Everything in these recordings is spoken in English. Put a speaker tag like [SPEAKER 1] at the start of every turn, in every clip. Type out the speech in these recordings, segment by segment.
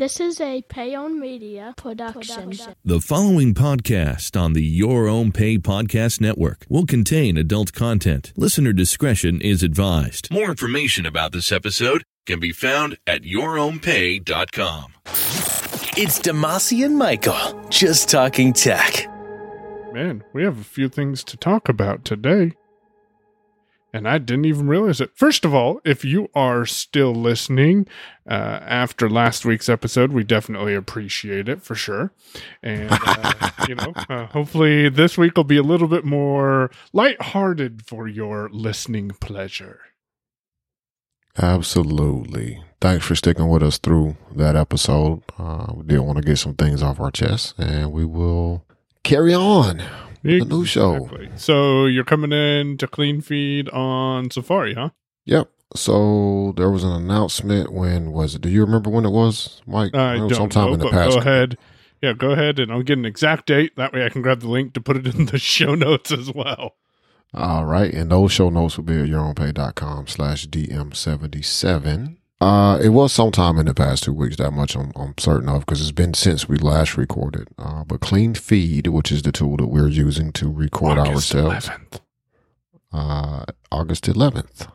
[SPEAKER 1] This is a Payon Media production.
[SPEAKER 2] The following podcast on the Your Own Pay Podcast Network will contain adult content. Listener discretion is advised. More information about this episode can be found at yourownpay.com.
[SPEAKER 3] It's Damashe and Michael, just talking tech.
[SPEAKER 4] Man, we have a few things to talk about today. And I didn't even realize it. First of all, if you are still listening uh, after last week's episode, we definitely appreciate it for sure. And, uh, you know, uh, hopefully this week will be a little bit more lighthearted for your listening pleasure.
[SPEAKER 5] Absolutely. Thanks for sticking with us through that episode. Uh, we did want to get some things off our chest, and we will carry on the new show.
[SPEAKER 4] Exactly. So you're coming in to Clean Feed on Safari, huh?
[SPEAKER 5] Yep. So there was an announcement. When was it? Do you remember when it was, Mike?
[SPEAKER 4] I
[SPEAKER 5] It was
[SPEAKER 4] don't
[SPEAKER 5] sometime
[SPEAKER 4] know,
[SPEAKER 5] in the past.
[SPEAKER 4] go ahead. Yeah, go ahead, and I'll get an exact date. That way, I can grab the link to put it in the show notes as well.
[SPEAKER 5] All right. And those show notes will be at yourownpay.com slash DM77. Uh, it was sometime in the past two weeks. That much I'm, I'm certain of because it's been since we last recorded. Uh, but Clean Feed, which is the tool that we're using to record
[SPEAKER 4] August
[SPEAKER 5] ourselves,
[SPEAKER 4] 11th.
[SPEAKER 5] uh, August 11th,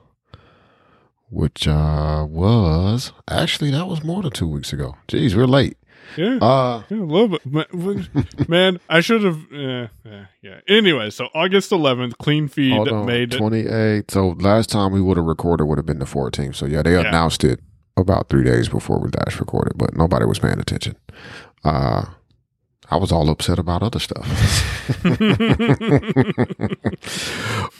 [SPEAKER 5] which uh, was actually that was more than two weeks ago. Jeez, we're late.
[SPEAKER 4] Yeah,
[SPEAKER 5] Uh,
[SPEAKER 4] yeah, a little bit. Ma- Man, I should have. Uh, yeah, yeah. Anyway, so August 11th, Clean Feed made
[SPEAKER 5] 28. So last time we would have recorded would have been the 14th. So yeah, they
[SPEAKER 4] Yeah.
[SPEAKER 5] announced it about three days before we last recorded, but nobody was paying attention. Uh, I was all upset about other stuff.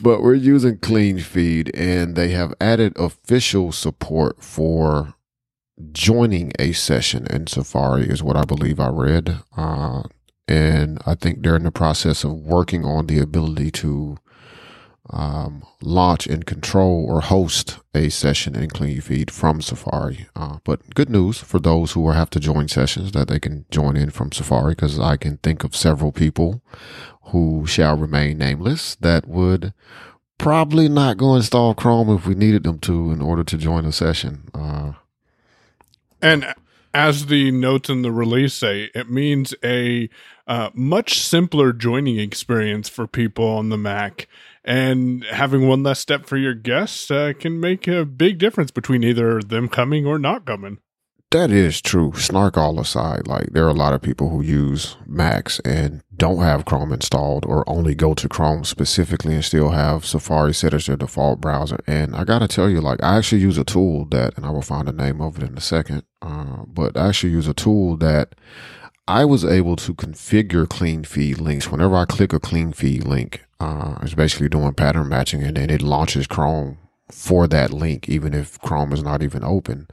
[SPEAKER 5] but we're using Clean Feed and they have added official support for joining a session in Safari is what I believe I read. Uh, and I think they're in the process of working on the ability to um, launch and control or host a session in Clean Feed from Safari. Uh, but good news for those who have to join sessions that they can join in from Safari because I can think of several people who shall remain nameless that would probably not go install Chrome if we needed them to in order to join a session. Uh,
[SPEAKER 4] And as the notes in the release say, it means a uh, much simpler joining experience for people on the Mac. And having one less step for your guests uh, can make a big difference between either them coming or not coming.
[SPEAKER 5] That is true. Snark all aside, like there are a lot of people who use Macs and don't have Chrome installed or only go to Chrome specifically and still have Safari set as their default browser. And I gotta tell you, like I actually use a tool that, and I will find the name of it in a second, uh, but I actually use a tool that I was able to configure clean feed links. Whenever I click a clean feed link, uh, it's basically doing pattern matching and then it launches Chrome for that link, even if Chrome is not even open.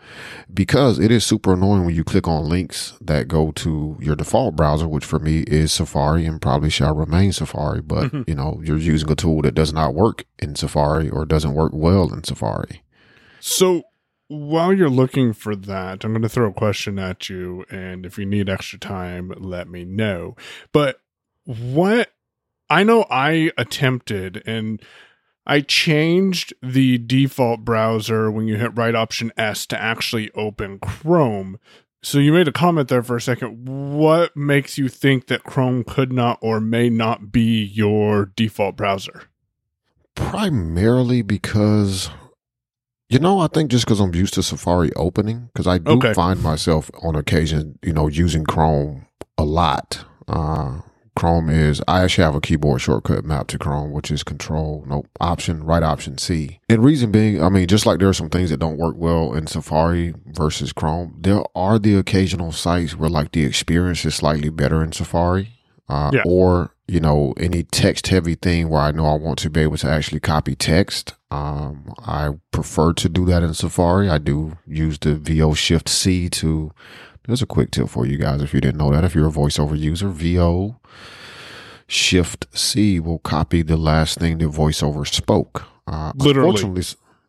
[SPEAKER 5] Because it is super annoying when you click on links that go to your default browser, which for me is Safari and probably shall remain Safari. But, mm-hmm. you know, you're using a tool that does not work in Safari or doesn't work well in Safari.
[SPEAKER 4] So while you're looking for that, I'm going to throw a question at you. And if you need extra time, let me know. But what I know I attempted and I changed the default browser when you hit right option S to actually open Chrome. So you made a comment there for a second. What makes you think that Chrome could not or may not be your default browser?
[SPEAKER 5] Primarily because, you know, I think just because I'm used to Safari opening, because I do
[SPEAKER 4] Okay.
[SPEAKER 5] find myself on occasion, you know, using Chrome a lot. Uh, Chrome is, I actually have a keyboard shortcut mapped to Chrome, which is control, no option, right option C. And reason being, I mean, just like there are some things that don't work well in Safari versus Chrome, there are the occasional sites where like the experience is slightly better in Safari. Uh,
[SPEAKER 4] Yeah.
[SPEAKER 5] or you know any text heavy thing where I know I want to be able to actually copy text. Um, I prefer to do that in Safari. I do use the VO Shift C to. There's a quick tip for you guys if you didn't know that. If you're a voiceover user, VO Shift C will copy the last thing that voiceover spoke. Uh,
[SPEAKER 4] Literally.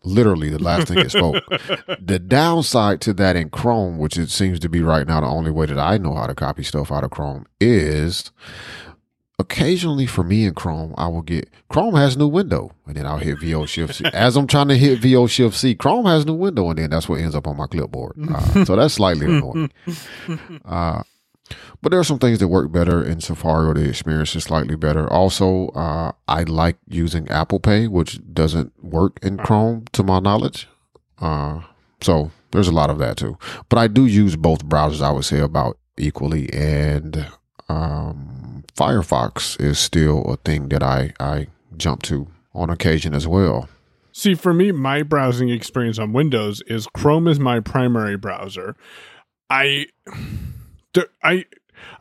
[SPEAKER 5] literally the last thing it spoke. the downside to that in Chrome, which it seems to be right now the only way that I know how to copy stuff out of Chrome, is occasionally for me in Chrome, I will get Chrome has new window, and then I'll hit VO Shift C. As I'm trying to hit VO Shift C, Chrome has new window, and then that's what ends up on my clipboard. Uh, so that's slightly annoying. Uh, but there are some things that work better in Safari, or the experience is slightly better. Also, uh, I like using Apple Pay, which doesn't work in Chrome, to my knowledge. Uh, so there's a lot of that too. But I do use both browsers. I would say about equally, and um, Firefox is still a thing that I I jump to on occasion as well.
[SPEAKER 4] See, for me, my browsing experience on Windows is Chrome is my primary browser. I, I,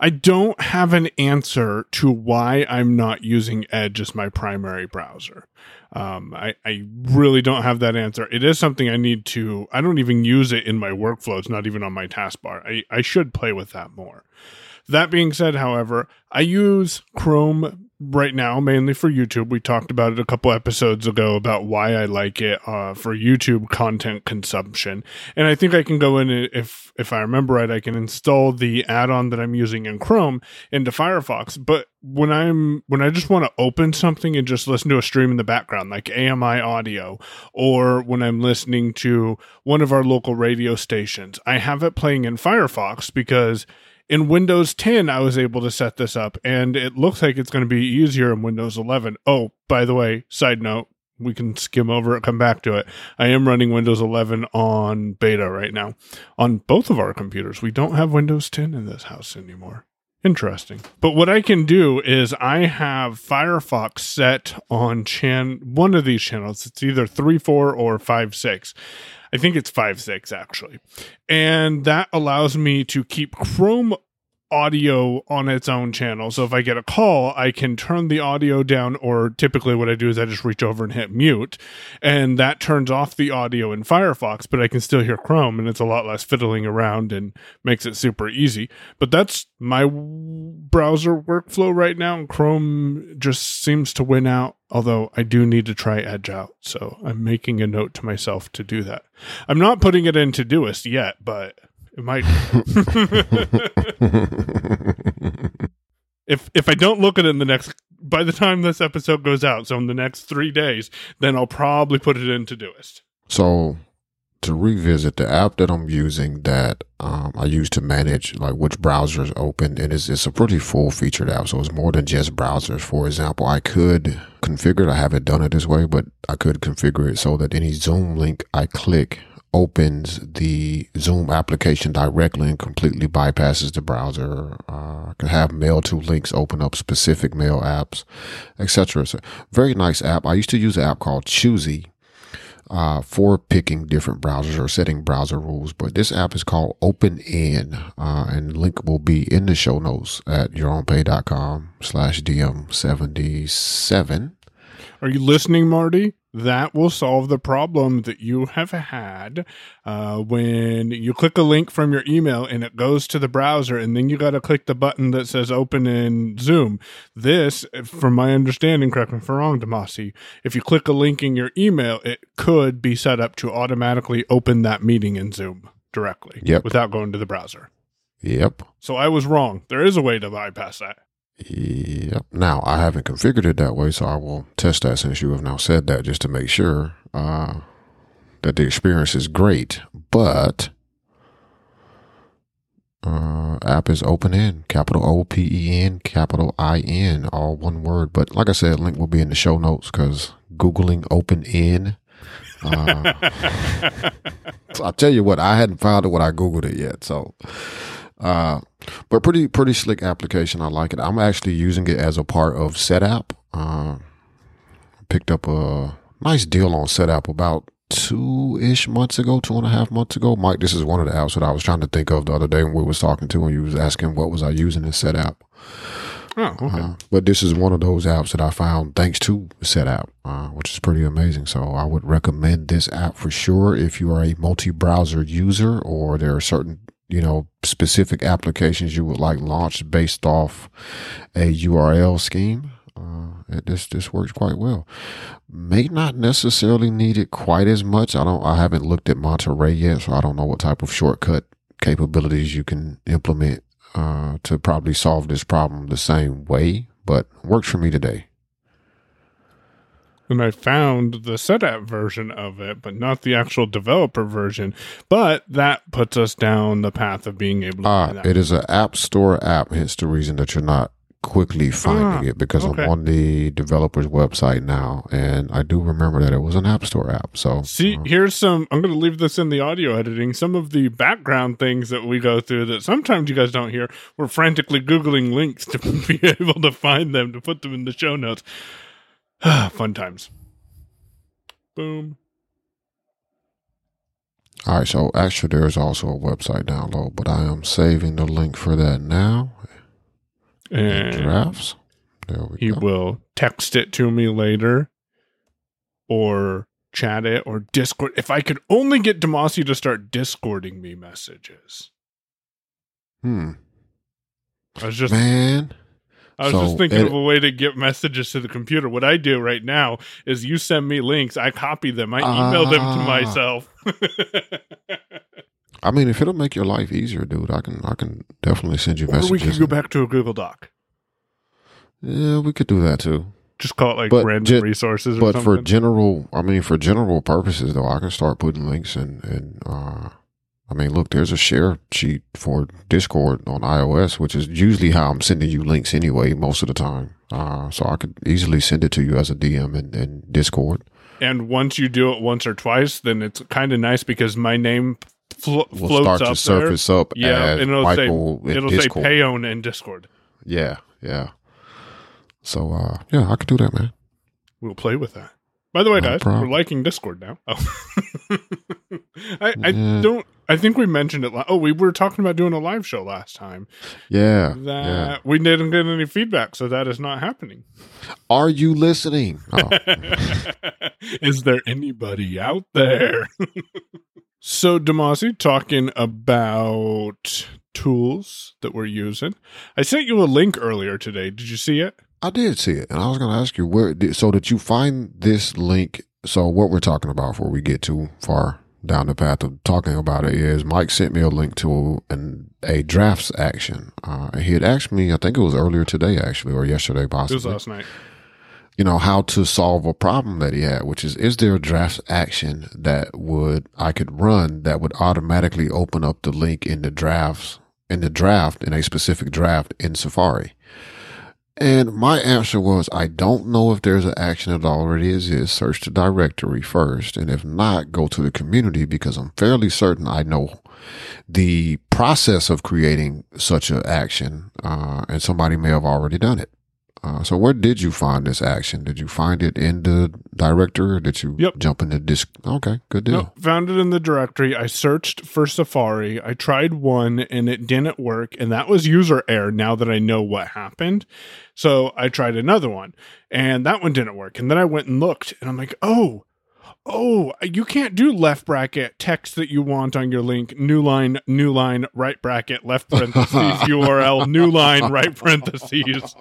[SPEAKER 4] I don't have an answer to why I'm not using Edge as my primary browser. Um, I, I really don't have that answer. It is something I need to. I don't even use it in my workflow. It's not even on my taskbar. I, I should play with that more. That being said, however, I use Chrome right now mainly for YouTube. We talked about it a couple episodes ago about why I like it uh, for YouTube content consumption, and I think I can go in if if I remember right, I can install the add-on that I'm using in Chrome into Firefox. But when I'm when I just want to open something and just listen to a stream in the background, like AMI audio, or when I'm listening to one of our local radio stations, I have it playing in Firefox because in Windows 10, I was able to set this up, and it looks like it's going to be easier in Windows 11. Oh, by the way, side note, we can skim over it, come back to it. I am running Windows 11 on beta right now on both of our computers. We don't have Windows 10 in this house anymore. Interesting. But what I can do is I have Firefox set on chan one of these channels. It's either 3 4 or 5 6. I think it's 5 6 actually. And that allows me to keep Chrome audio on its own channel. So if I get a call, I can turn the audio down, or typically what I do is I just reach over and hit mute, and that turns off the audio in Firefox, but I can still hear Chrome, and it's a lot less fiddling around and makes it super easy. But that's my browser workflow right now, and Chrome just seems to win out. Although I do need to try Edge out, so I'm making a note to myself to do that. I'm not putting it into Doist yet, but it might. if if I don't look at it in the next by the time this episode goes out, so in the next three days, then I'll probably put it into Doist.
[SPEAKER 5] So to revisit the app that I'm using that um, I use to manage like which browsers open, and it's, it's a pretty full featured app. So it's more than just browsers. For example, I could configure it. I haven't done it this way, but I could configure it so that any Zoom link I click opens the Zoom application directly and completely bypasses the browser. Uh, can have mail to links open up specific mail apps, etc. So very nice app. I used to use an app called Choosy uh, for picking different browsers or setting browser rules. But this app is called OpenIn, uh, and link will be in the show notes at yourownpay.com slash DM77.
[SPEAKER 4] Are you listening, Marty? That will solve the problem that you have had uh, when you click a link from your email and it goes to the browser, and then you got to click the button that says open in Zoom. This, from my understanding, correct me if I'm wrong, Damashe, if you click a link in your email, it could be set up to automatically open that meeting in Zoom directly
[SPEAKER 5] Yep.
[SPEAKER 4] without going to the browser.
[SPEAKER 5] Yep.
[SPEAKER 4] So I was wrong. There is a way to bypass that.
[SPEAKER 5] Yep. Now I haven't configured it that way, so I will test that since you have now said that just to make sure uh, that the experience is great. But uh, app is open in capital O P E N capital I N all one word. But like I said, link will be in the show notes because googling open in. Uh, so I'll tell you what, I hadn't found it when I googled it yet. So. Uh, but pretty pretty slick application. I like it. I'm actually using it as a part of SetApp. Uh, picked up a nice deal on SetApp about two ish months ago, two and a half months ago. Mike, this is one of the apps that I was trying to think of the other day when we was talking to, and you was asking what was I using in SetApp.
[SPEAKER 4] Oh, okay.
[SPEAKER 5] Uh, but this is one of those apps that I found thanks to SetApp, uh, which is pretty amazing. So I would recommend this app for sure if you are a multi-browser user or there are certain you know specific applications you would like launched based off a URL scheme. Uh, it, this this works quite well. May not necessarily need it quite as much. I don't. I haven't looked at Monterey yet, so I don't know what type of shortcut capabilities you can implement uh, to probably solve this problem the same way. but works for me today.
[SPEAKER 4] And I found the SetApp version of it, but not the actual developer version. But that puts us down the path of being able to.
[SPEAKER 5] Ah, it is an App Store app. Hence the reason that you're not quickly finding
[SPEAKER 4] Ah,
[SPEAKER 5] it because
[SPEAKER 4] okay.
[SPEAKER 5] I'm on the developer's website now, and I do remember that it was an App Store app. So
[SPEAKER 4] See,
[SPEAKER 5] uh,
[SPEAKER 4] here's some. I'm going to leave this in the audio editing. Some of the background things that we go through that sometimes you guys don't hear. We're frantically Googling links to be able to find them, to put them in the show notes. Fun times. Boom.
[SPEAKER 5] all right. So actually, there is also a website download, but I am saving the link for that now.
[SPEAKER 4] And
[SPEAKER 5] Drafts. There we
[SPEAKER 4] he
[SPEAKER 5] go.
[SPEAKER 4] will text it to me later or chat it or Discord. If I could only get Damashe to start Discording me messages.
[SPEAKER 5] Hmm.
[SPEAKER 4] I was just
[SPEAKER 5] Man.
[SPEAKER 4] I was
[SPEAKER 5] So,
[SPEAKER 4] just thinking
[SPEAKER 5] it-
[SPEAKER 4] of a way to get messages to the computer. What I do right now is you send me links, I copy them, I email them to
[SPEAKER 5] Ah.
[SPEAKER 4] myself.
[SPEAKER 5] I mean, if it'll make your life easier, dude, I can I can definitely send you
[SPEAKER 4] or we
[SPEAKER 5] messages.
[SPEAKER 4] could go back to a Google Doc.
[SPEAKER 5] Yeah, we could do that too.
[SPEAKER 4] Just call it like
[SPEAKER 5] But
[SPEAKER 4] random
[SPEAKER 5] ju-
[SPEAKER 4] resources or
[SPEAKER 5] But
[SPEAKER 4] something.
[SPEAKER 5] for general, I mean, for general purposes, though, I can start putting links in. And uh, I mean, look, there's a share sheet for Discord on iOS, which is usually how I'm sending you links anyway, most of the time. Uh, so I could easily send it to you as a DM in, in Discord.
[SPEAKER 4] and once you do it once or twice, then it's kind of nice because my name flo-
[SPEAKER 5] We'll
[SPEAKER 4] floats
[SPEAKER 5] start
[SPEAKER 4] up
[SPEAKER 5] to surface up
[SPEAKER 4] there. Yeah,
[SPEAKER 5] as
[SPEAKER 4] and it'll
[SPEAKER 5] Michael
[SPEAKER 4] say
[SPEAKER 5] in
[SPEAKER 4] it'll
[SPEAKER 5] Discord.
[SPEAKER 4] say Payone in Discord.
[SPEAKER 5] Yeah, yeah. So uh, yeah, I could do that, man.
[SPEAKER 4] We'll play with that. By the way,
[SPEAKER 5] No
[SPEAKER 4] guys,
[SPEAKER 5] problem.
[SPEAKER 4] we're liking Discord now. Oh. I, I
[SPEAKER 5] Yeah.
[SPEAKER 4] don't. I think we mentioned it. la- Oh, we were talking about doing a live show last time.
[SPEAKER 5] Yeah,
[SPEAKER 4] That
[SPEAKER 5] yeah.
[SPEAKER 4] we didn't get any feedback, so that is not happening.
[SPEAKER 5] Are you listening? Oh,
[SPEAKER 4] is there anybody out there? so, Damashe, talking about tools that we're using. I sent you a link earlier today. Did you see it?
[SPEAKER 5] I did see it, and I was going to ask you where. Did, so did you find this link? So what we're talking about before we get too far down the path of talking about it is Mike sent me a link to an a drafts action. Uh, he had asked me, I think it was earlier today, actually, or yesterday, possibly.
[SPEAKER 4] It was last night.
[SPEAKER 5] you know, how to solve a problem that he had, which is, is there a draft action that would, I could run that would automatically open up the link in the drafts, in the draft, in a specific draft in Safari? And my answer was, I don't know if there's an action that already exists. Search the directory first. And if not, go to the community because I'm fairly certain I know the process of creating such an action. Uh, and somebody may have already done it. Uh, so where did you find this action? Did you find it in the directory or did you
[SPEAKER 4] Yep.
[SPEAKER 5] jump in the disk? Okay, good deal.
[SPEAKER 4] No, found it in the directory. I searched for Safari. I tried one and it didn't work. And that was user error now that I know what happened. So I tried another one and that one didn't work. And then I went and looked and I'm like, oh, oh, you can't do left bracket text that you want on your link, new line, new line, right bracket, left parentheses, URL, new line, right parentheses.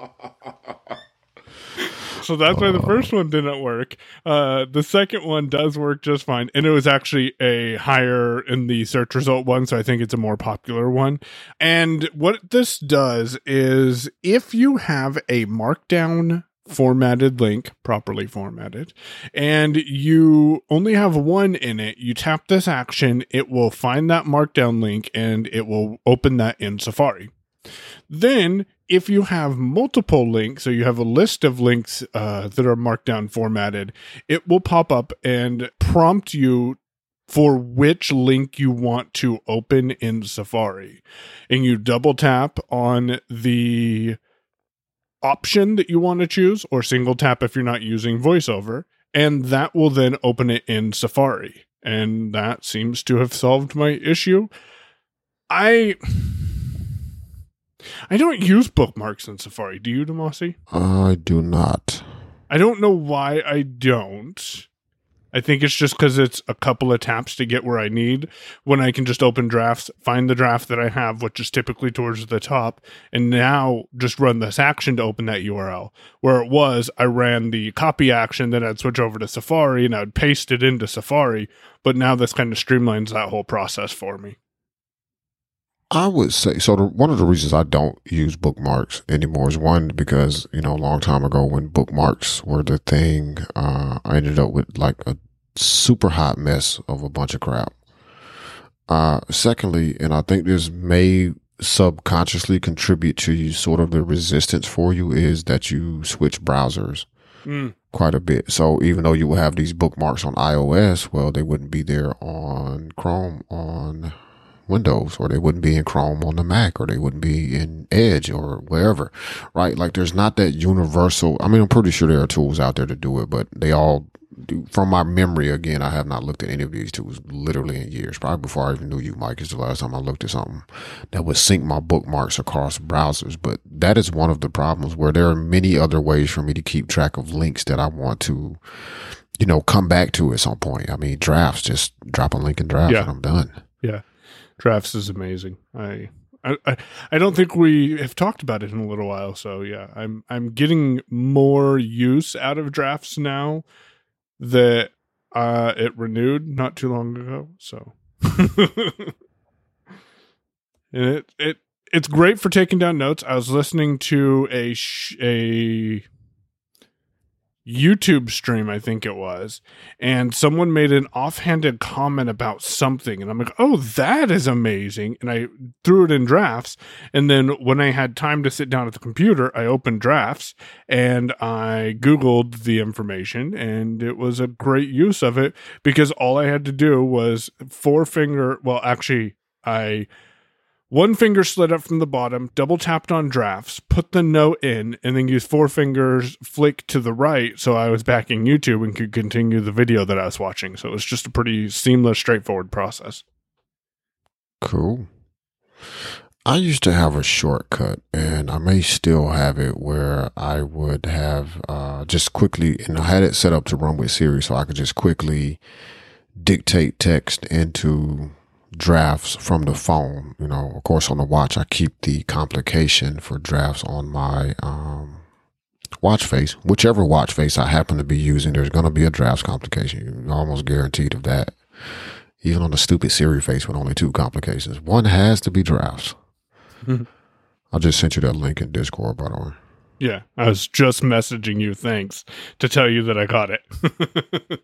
[SPEAKER 4] So that's why the first one didn't work. Uh, the second one does work just fine, and it was actually a higher in the search result one, so I think it's a more popular one. And what this does is, if you have a markdown formatted link, properly formatted, and you only have one in it, you tap this action, it will find that markdown link and it will open that in Safari. Then, if you have multiple links, so you have a list of links uh, that are markdown formatted, it will pop up and prompt you for which link you want to open in Safari. And you double tap on the option that you want to choose, or single tap if you're not using VoiceOver, and that will then open it in Safari. And that seems to have solved my issue. I. I don't use bookmarks in Safari. Do you, Damashe?
[SPEAKER 5] I do not.
[SPEAKER 4] I don't know why I don't. I think it's just because it's a couple of taps to get where I need. When I can just open drafts, find the draft that I have, which is typically towards the top, and now just run this action to open that URL. Where it was, I ran the copy action, then I'd switch over to Safari and I'd paste it into Safari. But now this kind of streamlines that whole process for me.
[SPEAKER 5] I would say so. The, one of the reasons I don't use bookmarks anymore is one because you know a long time ago when bookmarks were the thing, uh, I ended up with like a super hot mess of a bunch of crap. Uh, secondly, and I think this may subconsciously contribute to you sort of the resistance for you is that you switch browsers
[SPEAKER 4] Mm.
[SPEAKER 5] quite a bit. So even though you will have these bookmarks on iOS, well, they wouldn't be there on Chrome on Windows, or they wouldn't be in Chrome on the Mac, or they wouldn't be in Edge or wherever, right? Like there's not that universal. I mean, I'm pretty sure there are tools out there to do it, but they all do. From my memory, again, I have not looked at any of these tools literally in years. Probably before I even knew you, Mike, is the last time I looked at something that would sync my bookmarks across browsers. But that is one of the problems where there are many other ways for me to keep track of links that I want to, you know, come back to at some point. I mean, drafts, just drop a link in drafts
[SPEAKER 4] Yeah.
[SPEAKER 5] and I'm done.
[SPEAKER 4] Yeah, drafts is amazing. I, I I don't think we have talked about it in a little while. So yeah, I'm I'm getting more use out of drafts now that uh it renewed not too long ago. So and it it it's great for taking down notes. I was listening to a sh- a YouTube stream, I think it was, and someone made an offhanded comment about something, and I'm like, "Oh, that is amazing!" And I threw it in drafts, and then when I had time to sit down at the computer, I opened drafts and I googled the information, and it was a great use of it because all I had to do was four finger. Well, actually, I one finger slid up from the bottom, double tapped on drafts, put the note in, and then used four fingers flick to the right so I was back in YouTube and could continue the video that I was watching. So it was just a pretty seamless, straightforward process.
[SPEAKER 5] Cool. I used to have a shortcut, and I may still have it where I would have uh, just quickly, and I had it set up to run with Siri, so I could just quickly dictate text into drafts from the phone. You know, of course, on the watch, I keep the complication for drafts on my um, watch face. Whichever watch face I happen to be using, there's going to be a drafts complication. You're almost guaranteed of that. Even on the stupid Siri face with only two complications, one has to be drafts.
[SPEAKER 4] Mhm.
[SPEAKER 5] I just sent you that link in Discord, by the way.
[SPEAKER 4] Yeah, I was just messaging you thanks to tell you that I got it.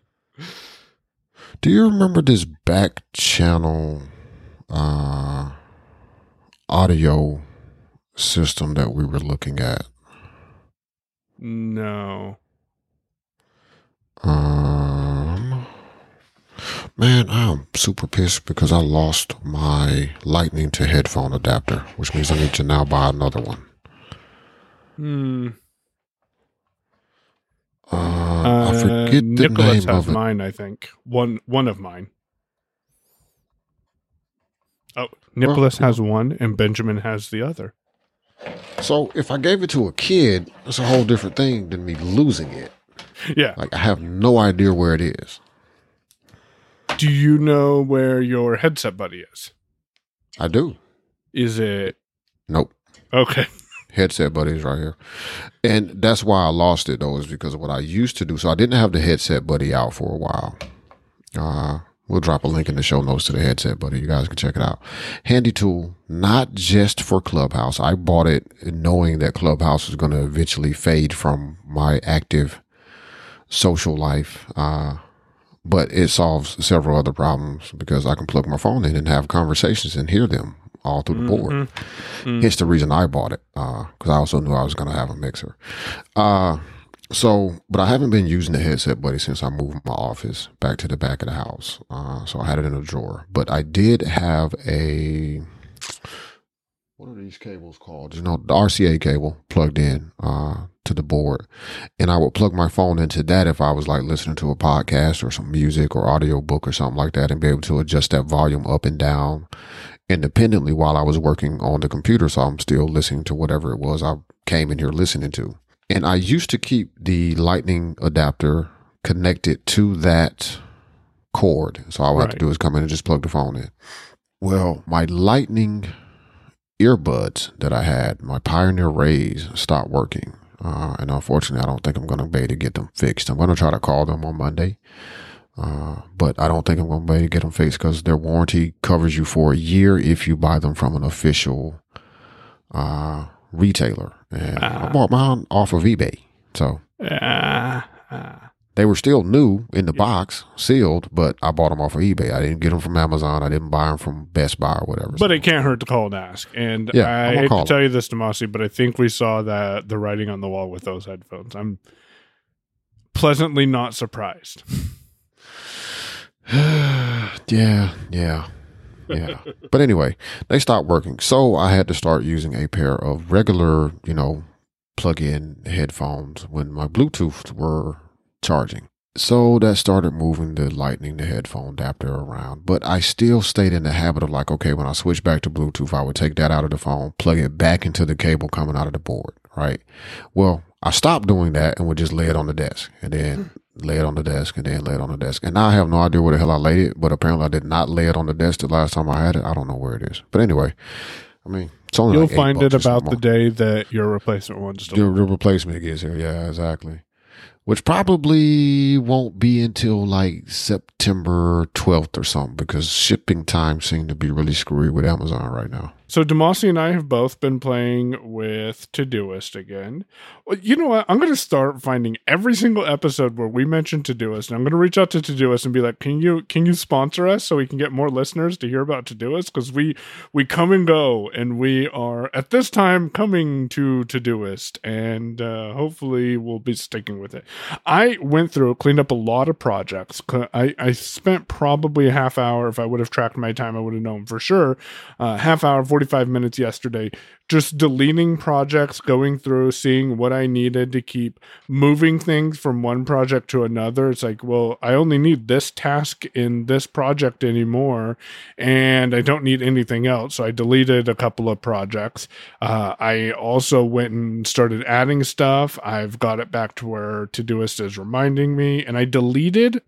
[SPEAKER 5] Do you remember this back channel uh, audio system that we were looking at?
[SPEAKER 4] no.
[SPEAKER 5] Um, man, I'm super pissed because I lost my lightning to headphone adapter, which means I need to now buy another one.
[SPEAKER 4] Hmm.
[SPEAKER 5] Uh, I forget the
[SPEAKER 4] Nicholas
[SPEAKER 5] name
[SPEAKER 4] has
[SPEAKER 5] of it.
[SPEAKER 4] mine, I think. One one of mine. Oh, Nicholas has one and Benjamin has the other.
[SPEAKER 5] So if I gave it to a kid, it's a whole different thing than me losing it.
[SPEAKER 4] Yeah.
[SPEAKER 5] Like I have no idea where it is.
[SPEAKER 4] Do you know where your headset buddy is?
[SPEAKER 5] I do.
[SPEAKER 4] Is it
[SPEAKER 5] Nope.
[SPEAKER 4] okay?
[SPEAKER 5] Headset buddy is right here. And that's why I lost it though, is because of what I used to do. So I didn't have the headset buddy out for a while. Uh we'll drop a link in the show notes to the headset buddy. You guys can check it out. Handy tool, not just for Clubhouse. I bought it knowing that Clubhouse was going to eventually fade from my active social life. Uh but it solves several other problems because I can plug my phone in and have conversations and hear them all through the board. Hence the reason I bought it because I also knew I was going to have a mixer. Uh, so, but I haven't been using the headset buddy since I moved my office back to the back of the house. Uh, so I had it in a drawer. But I did have a what are these cables called? You know, the RCA cable plugged in uh, to the board, and I would plug my phone into that if I was like listening to a podcast or some music or audio book or something like that, and be able to adjust that volume up and down independently while I was working on the computer. So I'm still listening to whatever it was I came in here listening to. And I used to keep the lightning adapter connected to that cord. So all I have to do is come in and just plug the phone in. Well, my lightning earbuds that I had, my Pioneer Rayz, stopped working. Uh, and unfortunately, I don't think I'm going to be able to get them fixed. I'm going to try to call them on Monday Uh, but I don't think I'm going to be able to get them fixed because their warranty covers you for a year if you buy them from an official uh, retailer. And I
[SPEAKER 4] Ah.
[SPEAKER 5] bought mine off of eBay. So
[SPEAKER 4] Ah, ah.
[SPEAKER 5] they were still new in the box, sealed, but I bought them off of eBay. I didn't get them from Amazon. I didn't buy them from Best Buy or whatever.
[SPEAKER 4] But
[SPEAKER 5] So-
[SPEAKER 4] it can't hurt to call and ask. And
[SPEAKER 5] Yeah,
[SPEAKER 4] I hate to tell you this, Damashe, but I think we saw that the writing on the wall with those headphones. I'm pleasantly not surprised.
[SPEAKER 5] yeah, yeah, yeah. but anyway, they stopped working. So I had to start using a pair of regular, you know, plug in headphones when my Bluetooth were charging. So that started moving the lightning, the headphone adapter around. But I still stayed in the habit of like, okay, when I switch back to Bluetooth, I would take that out of the phone, plug it back into the cable coming out of the board, right? Well, I stopped doing that and would just lay it on the desk and then lay it on the desk and then lay it on the desk. And now I have no idea where the hell I laid it, but apparently I did not lay it on the desk the last time I had it. I don't know where it is. But anyway, I mean, it's only
[SPEAKER 4] You'll
[SPEAKER 5] like
[SPEAKER 4] find it about the day that your replacement one's delivered.
[SPEAKER 5] the replacement gets here. Yeah, exactly. Which probably won't be until like September 12th or something because shipping times seem to be really screwy with Amazon right now.
[SPEAKER 4] So Damashe and I have both been playing with Todoist again. Well, you know what? I'm going to start finding every single episode where we mention Todoist, and I'm going to reach out to Todoist and be like, "Can you can you sponsor us so we can get more listeners to hear about Todoist? Because we we come and go, and we are at this time coming to Todoist, and uh, hopefully we'll be sticking with it. I went through cleaned up a lot of projects. I I spent probably a half hour. If I would have tracked my time, I would have known for sure. Uh, half hour, 45 minutes yesterday, just deleting projects, going through, seeing what I needed to keep moving things from one project to another. It's like, well, I only need this task in this project anymore, and I don't need anything else. So I deleted a couple of projects. Uh, I also went and started adding stuff. I've got it back to where Todoist is reminding me, and I deleted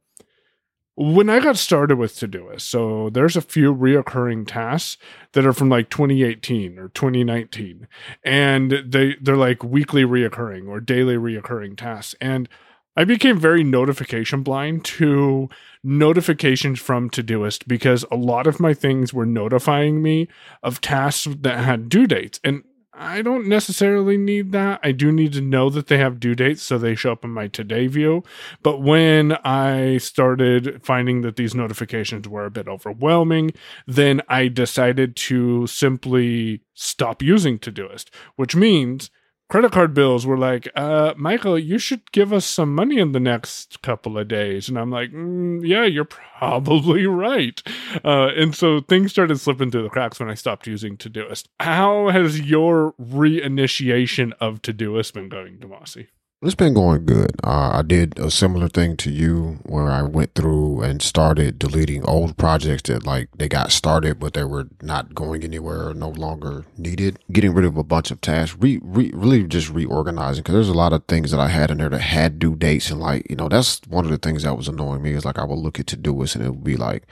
[SPEAKER 4] when I got started with Todoist, so there's a few reoccurring tasks that are from like 2018 or 2019, and they they're like weekly reoccurring or daily reoccurring tasks, and I became very notification blind to notifications from Todoist because a lot of my things were notifying me of tasks that had due dates, and I don't necessarily need that. I do need to know that they have due dates so they show up in my today view. But when I started finding that these notifications were a bit overwhelming, then I decided to simply stop using Todoist, which means credit card bills were like, uh, Michael, you should give us some money in the next couple of days. And I'm like, mm, yeah, you're probably right. Uh, and so things started slipping through the cracks when I stopped using Todoist. How has your reinitiation of Todoist been going, Damashe?
[SPEAKER 5] It's been going good. Uh, I did a similar thing to you where I went through and started deleting old projects that like they got started, but they were not going anywhere or no longer needed. Getting rid of a bunch of tasks, re, re, really just reorganizing because there's a lot of things that I had in there that had due dates. And like, you know, that's one of the things that was annoying me is like I would look at to do Todoist and it would be like,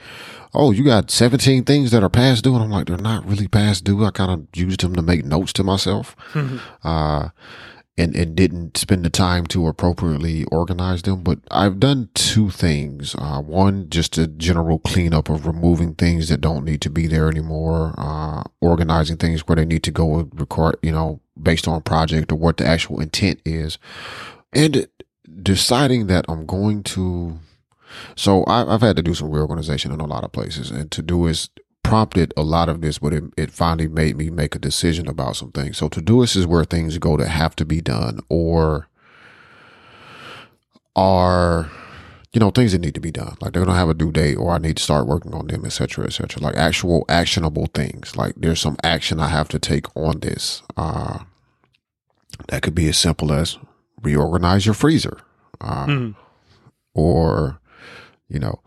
[SPEAKER 5] oh, you got 17 things that are past due. And I'm like, they're not really past due. I kind of used them to make notes to myself. uh, and, and didn't spend the time to appropriately organize them. But I've done two things. Uh, one, just a general cleanup of removing things that don't need to be there anymore, uh, organizing things where they need to go and record, you know, based on project or what the actual intent is. And deciding that I'm going to, so I, I've had to do some reorganization in a lot of places and Todoist prompted a lot of this, but it, it finally made me make a decision about some things. So Todoist is where things go that have to be done or are, you know, things that need to be done. Like they don't have a due date or I need to start working on them, et cetera, et cetera. Like actual actionable things. Like there's some action I have to take on this. Uh, that could be as simple as reorganize your freezer. Uh,
[SPEAKER 4] Mhm.
[SPEAKER 5] or, you know,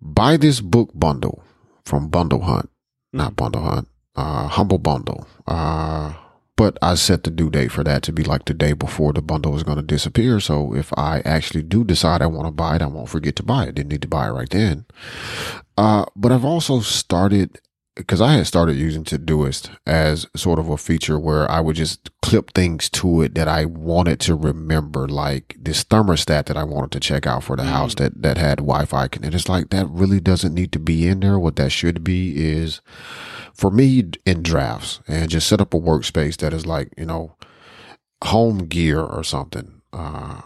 [SPEAKER 5] buy this book bundle from Bundle Hunt, not Bundle Hunt, uh, Humble Bundle. Uh, but I set the due date for that to be like the day before the bundle is going to disappear. So if I actually do decide I want to buy it, I won't forget to buy it. Didn't need to buy it right then. Uh, but I've also started because I had started using Todoist as sort of a feature where I would just clip things to it that I wanted to remember, like this thermostat that I wanted to check out for the house that that had Wi-Fi. And it's like that really doesn't need to be in there. What that should be is for me in drafts and just set up a workspace that is like you know home gear or something. Uh,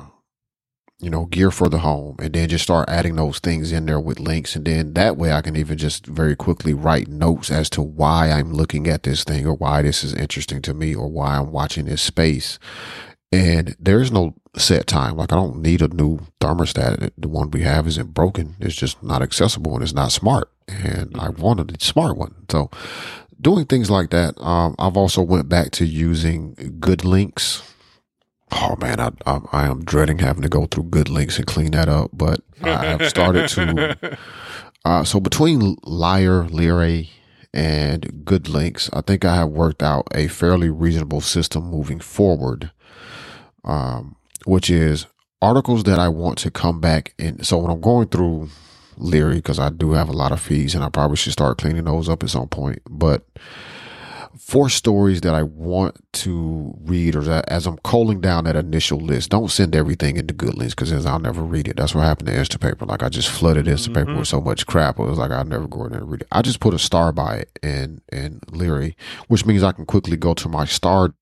[SPEAKER 5] you know, gear for the home, and then just start adding those things in there with links. And then that way I can even just very quickly write notes as to why I'm looking at this thing or why this is interesting to me or why I'm watching this space. And there's no set time. Like I don't need a new thermostat. The one we have isn't broken. It's just not accessible and it's not smart. And I wanted a smart one. So doing things like that. Um, I've also went back to using good links oh man, I, I, I am dreading having to go through good links and clean that up. But I have started to. Uh, so between Liar, Leary, and Good Links, I think I have worked out a fairly reasonable system moving forward, um, which is articles that I want to come back in. So when I'm going through Leary because I do have a lot of fees and I probably should start cleaning those up at some point, but four stories that I want to read, or that as I'm calling down that initial list, don't send everything into good links because I'll never read it. That's what happened to Instapaper. Like I just flooded Instapaper mm-hmm. with so much crap. It was like I'll never go in there and read it. I just put a star by it in in Leary, which means I can quickly go to my star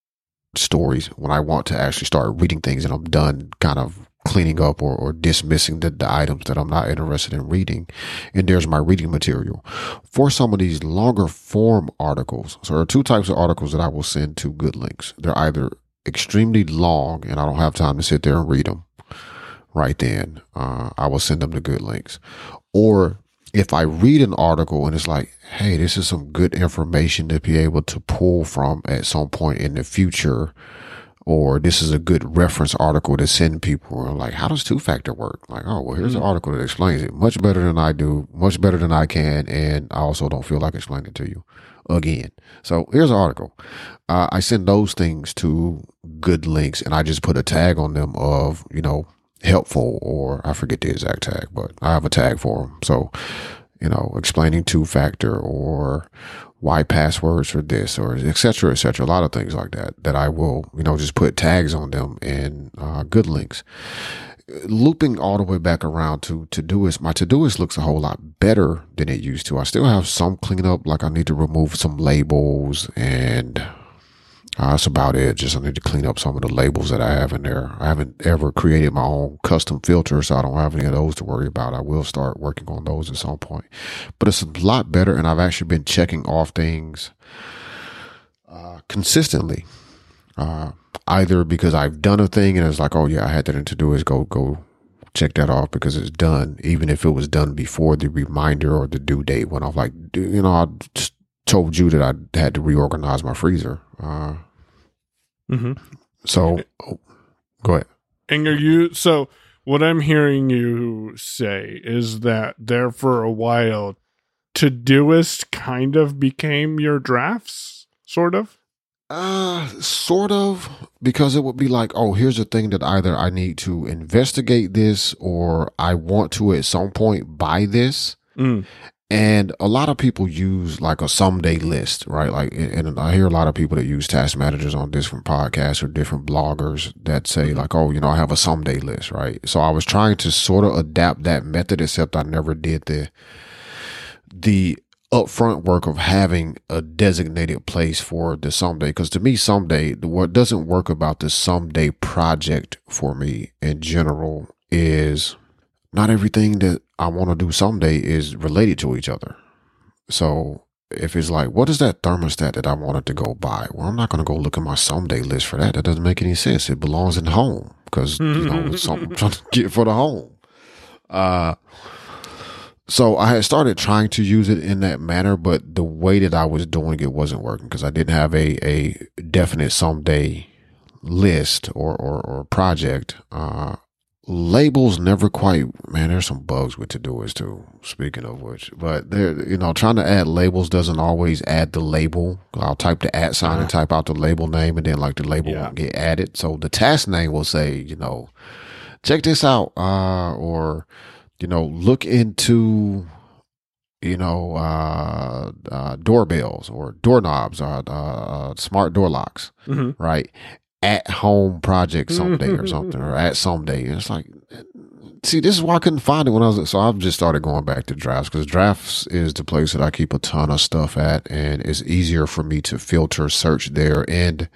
[SPEAKER 5] stories when I want to actually start reading things and I'm done kind of cleaning up or, or dismissing the, the items that I'm not interested in reading. And there's my reading material. For some of these longer form articles, so there are two types of articles that I will send to good links. They're either extremely long and I don't have time to sit there and read them right then. Uh, I will send them to good links. Or if I read an article and it's like, hey, this is some good information to be able to pull from at some point in the future or this is a good reference article to send people. Like, how does two factor work? Like, oh, well, here's mm-hmm. an article that explains it much better than I do, much better than I can. And I also don't feel like explaining it to you again. So here's an article. Uh, I send those things to good links and I just put a tag on them of, you know, helpful or I forget the exact tag, but I have a tag for them. So, you know, explaining two factor or why passwords for this or et cetera, et cetera. A lot of things like that, that I will, you know, just put tags on them and uh, good links. Looping all the way back around to Todoist, my Todoist looks a whole lot better than it used to. I still have some cleanup, like I need to remove some labels and uh, that's about it. Just I need to clean up some of the labels that I have in there. I haven't ever created my own custom filter, so I don't have any of those to worry about. I will start working on those at some point. But it's a lot better, and I've actually been checking off things uh, consistently. Uh, either because I've done a thing and it's like, oh yeah, I had that to do is go go check that off because it's done, even if it was done before the reminder or the due date went off. Like, you know, I told you that I had to reorganize my freezer. Uh, mm-hmm. So, oh, go ahead.
[SPEAKER 4] And are you so? What I'm hearing you say is that there for a while, Todoist kind of became your drafts, sort of.
[SPEAKER 5] Uh, sort of, because it would be like, oh, here's a thing that either I need to investigate this or I want to at some point buy this. Mm. And a lot of people use like a someday list, right? Like, and I hear a lot of people that use task managers on different podcasts or different bloggers that say like, oh, you know, I have a someday list, right? So I was trying to sort of adapt that method, except I never did the, the upfront work of having a designated place for the someday. Cause to me, someday, what doesn't work about the someday project for me in general is not everything that I want to do someday is related to each other. So if it's like, what is that thermostat that I wanted to go buy? Well, I'm not going to go look at my someday list for that. That doesn't make any sense. It belongs in home because, you know, it's something I'm trying to get for the home. Uh, so I had started trying to use it in that manner, but the way that I was doing it wasn't working because I didn't have a, a definite someday list or, or, or project. Uh, labels never quite man there's some bugs with Todoist too speaking of which but there you know trying to add labels doesn't always add the label i'll type the at sign uh-huh. and type out the label name and then like the label yeah. won't get added so the task name will say you know check this out uh or you know look into you know, uh, uh, doorbells or doorknobs or uh, uh, smart door locks,
[SPEAKER 4] Mhm.
[SPEAKER 5] right? At home project someday or something, or at someday. And it's like, see, this is why I couldn't find it when I was. So I've just started going back to drafts because drafts is the place that I keep a ton of stuff at, and it's easier for me to filter, search there, and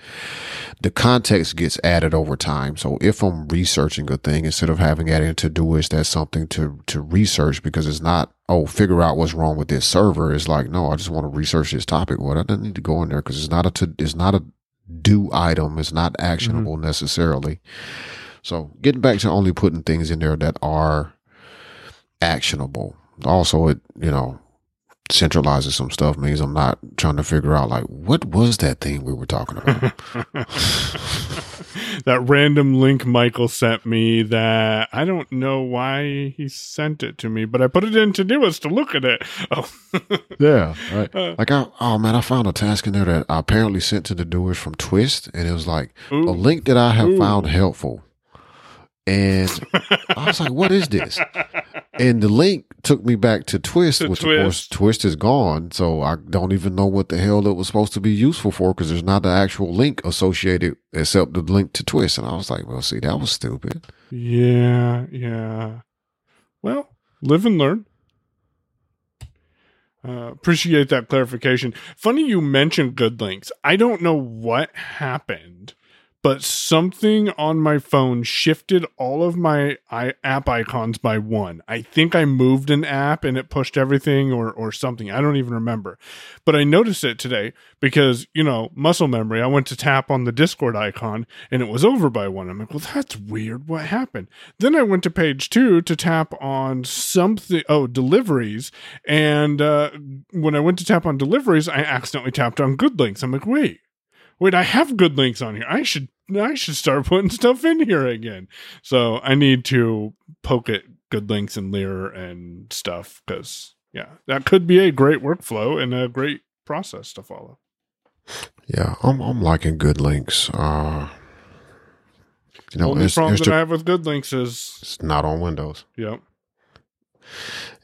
[SPEAKER 5] the context gets added over time. So if I'm researching a thing, instead of having adding to Todoist, that's something to to research because it's not oh figure out what's wrong with this server. It's like no, I just want to research this topic. What I don't need to go in there because it's not a to, it's not a do item. is not actionable mm-hmm. necessarily. So getting back to only putting things in there that are actionable. Also, it you know centralizes some stuff means I'm not trying to figure out like what was that thing we were talking about.
[SPEAKER 4] that random link Michael sent me that I don't know why he sent it to me, but I put it in Todoist to look at it. Oh,
[SPEAKER 5] Yeah, right.
[SPEAKER 4] Uh,
[SPEAKER 5] like I, oh man, I found a task in there that I apparently sent to Todoist from Twist, and it was like
[SPEAKER 4] Ooh.
[SPEAKER 5] a link that I have
[SPEAKER 4] Ooh.
[SPEAKER 5] found helpful. And I was like, "What is this?" And the link took me back to Twist,
[SPEAKER 4] To
[SPEAKER 5] which of course
[SPEAKER 4] Twist.
[SPEAKER 5] Twist is gone, so I don't even know what the hell it was supposed to be useful for because there's not an actual link associated except the link to Twist. And I was like, "Well, see, that was stupid."
[SPEAKER 4] yeah, yeah. Well, live and learn. Uh, appreciate that clarification. Funny you mentioned GoodLinks. I don't know what happened, but something on my phone shifted all of my I- app icons by one. I think I moved an app and it pushed everything or, or something. I don't even remember. But I noticed it today because, you know, muscle memory. I went to tap on the Discord icon and it was over by one. I'm like, well, that's weird. What happened? Then I went to page two to tap on something. Oh, deliveries. And uh, when I went to tap on deliveries, I accidentally tapped on GoodLinks. I'm like, wait, wait, I have GoodLinks on here. I should I should start putting stuff in here again. So I need to poke at GoodLinks and Lear and stuff because yeah, that could be a great workflow and a great process to follow.
[SPEAKER 5] Yeah, I'm I'm liking GoodLinks. Uh, you know,
[SPEAKER 4] Only
[SPEAKER 5] it's,
[SPEAKER 4] problem
[SPEAKER 5] it's,
[SPEAKER 4] that I have with GoodLinks is
[SPEAKER 5] it's not on Windows.
[SPEAKER 4] yep.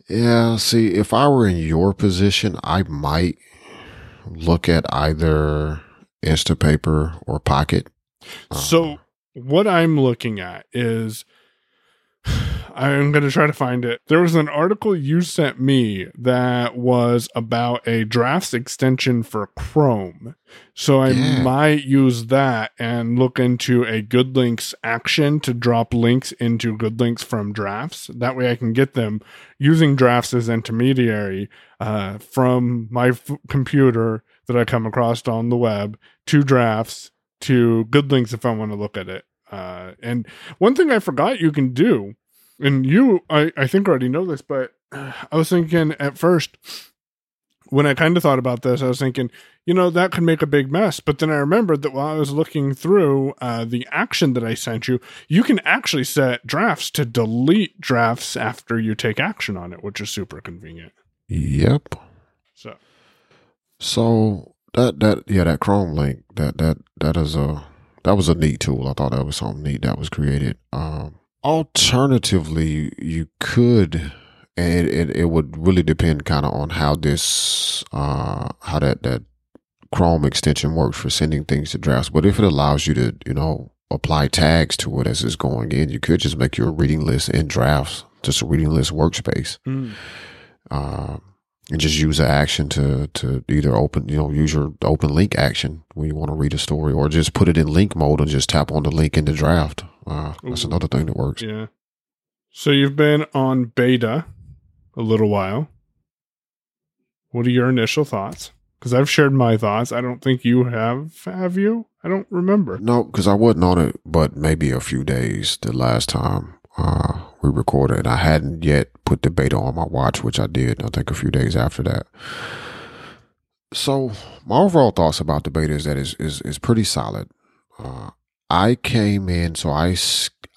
[SPEAKER 5] Yeah, see, if I were in your position, I might look at either Instapaper or Pocket.
[SPEAKER 4] So what I'm looking at is I'm going to try to find it. There was an article you sent me that was about a drafts extension for Chrome. So I
[SPEAKER 5] Yeah.
[SPEAKER 4] might use that and look into a GoodLinks action to drop links into GoodLinks from drafts. That way I can get them using drafts as intermediary uh, from my f- computer that I come across on the web two drafts to GoodLinks if I want to look at it. Uh, and one thing I forgot you can do, and you, I, I think already know this, but uh, I was thinking at first, when I kind of thought about this, I was thinking, you know, that could make a big mess. But then I remembered that while I was looking through uh, the action that I sent you, you can actually set drafts to delete drafts after you take action on it, which is super convenient.
[SPEAKER 5] Yep.
[SPEAKER 4] So,
[SPEAKER 5] So that that yeah, that Chrome link that that that is a that was a neat tool. I thought that was something neat that was created. Um, alternatively, you could, and it, it, it would really depend kind of on how this uh how that that Chrome extension works for sending things to drafts. But if it allows you to, you know, apply tags to it as it's going in, you could just make your reading list in drafts, just a reading list workspace uh, and just use the action to to either open you know use your open link action when you want to read a story or just put it in link mode and just tap on the link in the draft uh, that's
[SPEAKER 4] Ooh.
[SPEAKER 5] another thing that works
[SPEAKER 4] yeah. So you've been on beta a little while. What are your initial thoughts? Because I've shared my thoughts. I don't think you have. Have you? I don't remember.
[SPEAKER 5] no because i wasn't on it but maybe a few days the last time uh, we recorded. And i hadn't yet put the beta on my watch which i did i think a few days after that. So my overall thoughts about the beta is that is is, is pretty solid. Uh, I came in, so I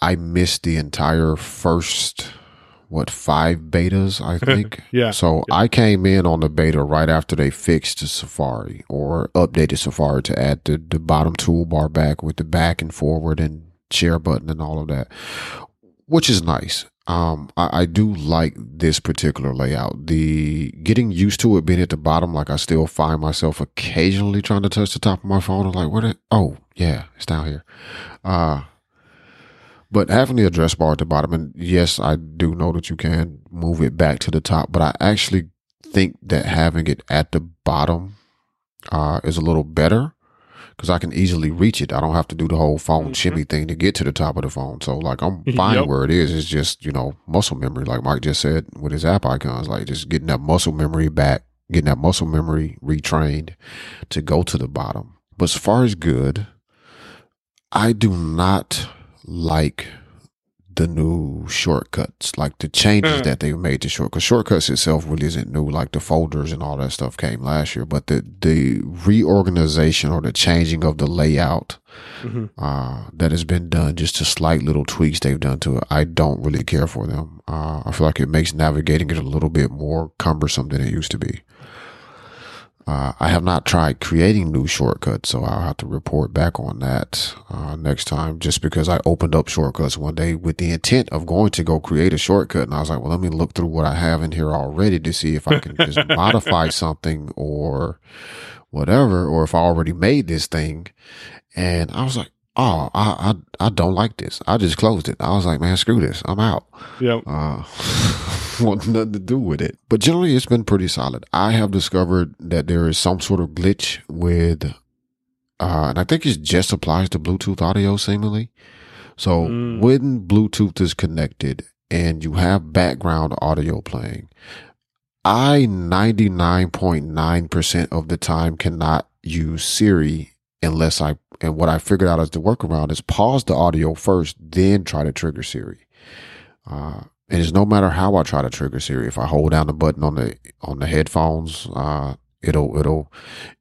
[SPEAKER 5] I missed the entire first what five betas, I think.
[SPEAKER 4] Yeah.
[SPEAKER 5] So I came in on the beta right after they fixed the Safari or updated Safari to add the, the bottom toolbar back with the back and forward and share button and all of that, which is nice. um, I, I do like this particular layout. The getting used to it being at the bottom, like I still find myself occasionally trying to touch the top of my phone. I'm like, where did? Oh, yeah, it's down here. Uh, but having the address bar at the bottom, and yes, I do know that you can move it back to the top, but I actually think that having it at the bottom uh, is a little better because I can easily reach it. I don't have to do the whole phone
[SPEAKER 4] Mm-hmm.
[SPEAKER 5] shimmy thing to get to the top of the phone. So like I'm fine
[SPEAKER 4] Yep.
[SPEAKER 5] where it is. It's just you know muscle memory, like Mike just said with his app icons, like just getting that muscle memory back, getting that muscle memory retrained to go to the bottom. But as far as good, I do not like the new shortcuts, like the changes
[SPEAKER 4] Uh.
[SPEAKER 5] that they've made to shortcuts. Shortcuts itself really isn't new, like the folders and all that stuff came last year, but the, the reorganization or the changing of the layout
[SPEAKER 4] Mhm.
[SPEAKER 5] uh, that has been done, just the slight little tweaks they've done to it, I don't really care for them. Uh, I feel like it makes navigating it a little bit more cumbersome than it used to be. Uh, I have not tried creating new shortcuts, so I'll have to report back on that uh, next time. Just because I opened up shortcuts one day with the intent of going to go create a shortcut, and I was like, "Well, let me look through what I have in here already to see if I can just modify something or whatever, or if I already made this thing." And I was like, "Oh, I I, I don't like this." I just closed it. I was like, "Man, screw this. I'm out."
[SPEAKER 4] Yep.
[SPEAKER 5] uh, want nothing to do with it. But generally, it's been pretty solid. I have discovered that there is some sort of glitch with, uh, and I think it just applies to Bluetooth audio seemingly. So
[SPEAKER 4] Mm.
[SPEAKER 5] when Bluetooth is connected and you have background audio playing, I 99.9% of the time cannot use Siri unless I, and what I figured out as the workaround is pause the audio first, then try to trigger Siri. Uh, and it's no matter how I try to trigger Siri. If I hold down the button on the on the headphones, uh, it'll it'll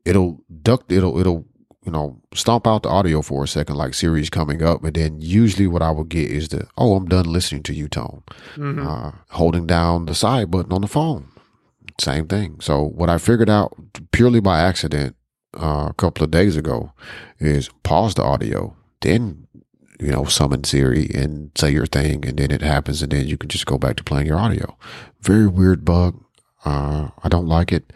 [SPEAKER 5] it'll duck it'll it'll you know stomp out the audio for a second, like Siri's coming up, and then usually what I will get is the oh I'm done listening to you tone.
[SPEAKER 4] Mhm.
[SPEAKER 5] Uh, holding down the side button on the phone, same thing. So what I figured out purely by accident uh, a couple of days ago is pause the audio, then you know, summon Siri and say your thing, and then it happens, and then you can just go back to playing your audio. Very weird bug. Uh, I don't like it.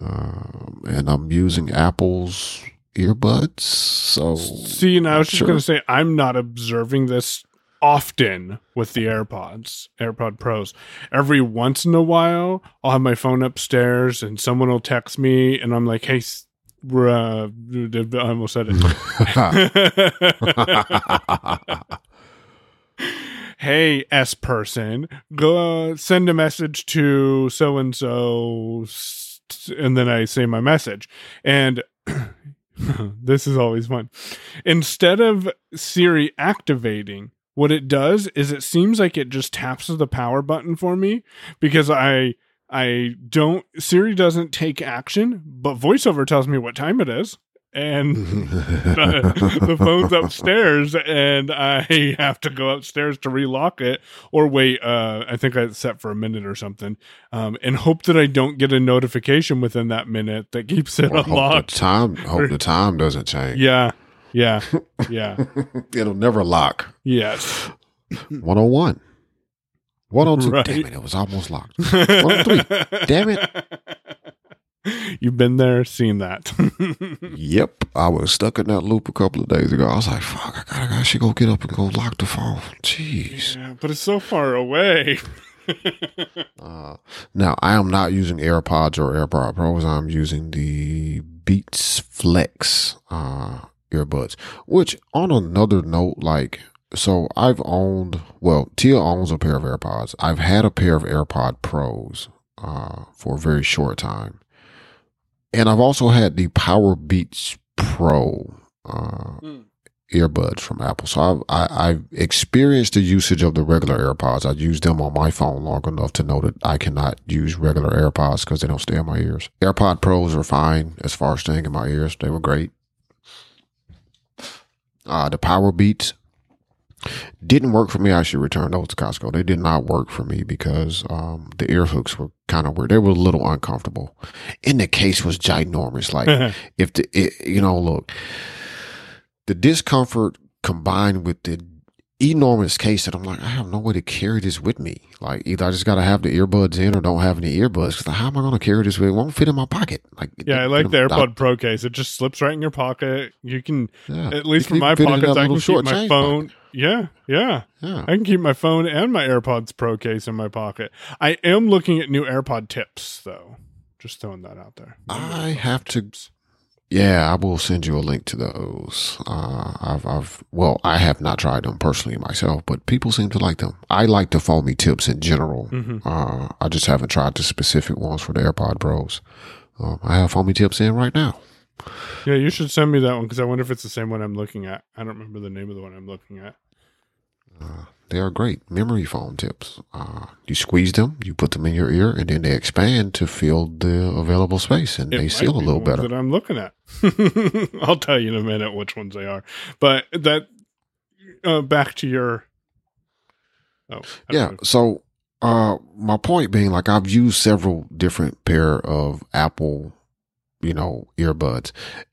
[SPEAKER 5] Um, and I'm using Apple's earbuds, so
[SPEAKER 4] See, and I was just
[SPEAKER 5] Sure.
[SPEAKER 4] going to say, I'm not observing this often with the AirPods, AirPod Pros. Every once in a while, I'll have my phone upstairs and someone will text me, and I'm like, hey, uh, I almost said it. hey, S person, go uh, send a message to so and so, and then I say my message. And this is always fun. Instead of Siri activating, what it does is it seems like it just taps the power button for me because I I don't Siri doesn't take action, but voiceover tells me what time it is. And the, the phone's upstairs and I have to go upstairs to relock it or wait uh I think I set for a minute or something um and hope that I don't get a notification within that minute that keeps it
[SPEAKER 5] Well, hope the time hope the time doesn't change.
[SPEAKER 4] Yeah. Yeah. Yeah.
[SPEAKER 5] It'll never lock.
[SPEAKER 4] yes.
[SPEAKER 5] 101. 102.
[SPEAKER 4] Right.
[SPEAKER 5] Damn it, it was almost locked. 103. Damn it.
[SPEAKER 4] You've been there, seen that.
[SPEAKER 5] Yep. I was stuck in that loop a couple of days ago. I was like, fuck, I gotta, I should go get up and go lock the phone. Jeez.
[SPEAKER 4] yeah, but it's so far away.
[SPEAKER 5] Uh, now, I am not using AirPods or AirPod Pros. I'm using the Beats Flex uh, earbuds, which on another note, like, so I've owned, well, Tia owns a pair of AirPods. I've had a pair of AirPod Pros uh, for a very short time. And I've also had the Power Beats Pro uh,
[SPEAKER 4] Mm.
[SPEAKER 5] earbuds from Apple. So I've, I, I've experienced the usage of the regular AirPods. I've used them on my phone long enough to know that I cannot use regular AirPods because they don't stay in my ears. AirPod Pros are fine as far as staying in my ears. They were great. Uh, the Power Beats didn't work for me. I should return those to Costco. They did not work for me because um, the ear hooks were kind of weird. They were a little uncomfortable. And the case was ginormous. Like if the it, you know look the discomfort combined with the enormous case that I'm like, I have no way to carry this with me. Like either I just got to have the earbuds in or don't have any earbuds. Because how am I going to carry this with? It won't fit in my pocket. Like
[SPEAKER 4] Yeah, I like the
[SPEAKER 5] I-
[SPEAKER 4] AirPod Pro case. It just slips right in your pocket. You can,
[SPEAKER 5] Yeah.
[SPEAKER 4] at least
[SPEAKER 5] You
[SPEAKER 4] for my
[SPEAKER 5] fit
[SPEAKER 4] pockets, I can
[SPEAKER 5] short
[SPEAKER 4] keep my phone.
[SPEAKER 5] pocket.
[SPEAKER 4] Yeah, yeah.
[SPEAKER 5] Yeah.
[SPEAKER 4] I can keep my phone and my AirPods Pro case in my pocket. I am looking at new AirPod tips, though. Just throwing that out there.
[SPEAKER 5] I have to. Yeah, I will send you a link to those. Uh, I've, I've, well, I have not tried them personally myself, but people seem to like them. I like the foamy tips in general.
[SPEAKER 4] Mhm.
[SPEAKER 5] Uh, I just haven't tried the specific ones for the AirPod Pros. Um, I have foamy tips in right now.
[SPEAKER 4] Yeah, you should send me that one because I wonder if it's the same one I'm looking at. I don't remember the name of the one I'm looking at.
[SPEAKER 5] Uh, they are great memory foam tips. Uh, you squeeze them, you put them in your ear, and then they expand to fill the available space, and
[SPEAKER 4] It
[SPEAKER 5] they seal a little
[SPEAKER 4] the
[SPEAKER 5] better.
[SPEAKER 4] That I'm looking at. I'll tell you in a minute which ones they are. But that uh, back to your. Oh,
[SPEAKER 5] Yeah.
[SPEAKER 4] know.
[SPEAKER 5] So, uh, my point being, like, I've used several different pair of Apple, you know, earbuds,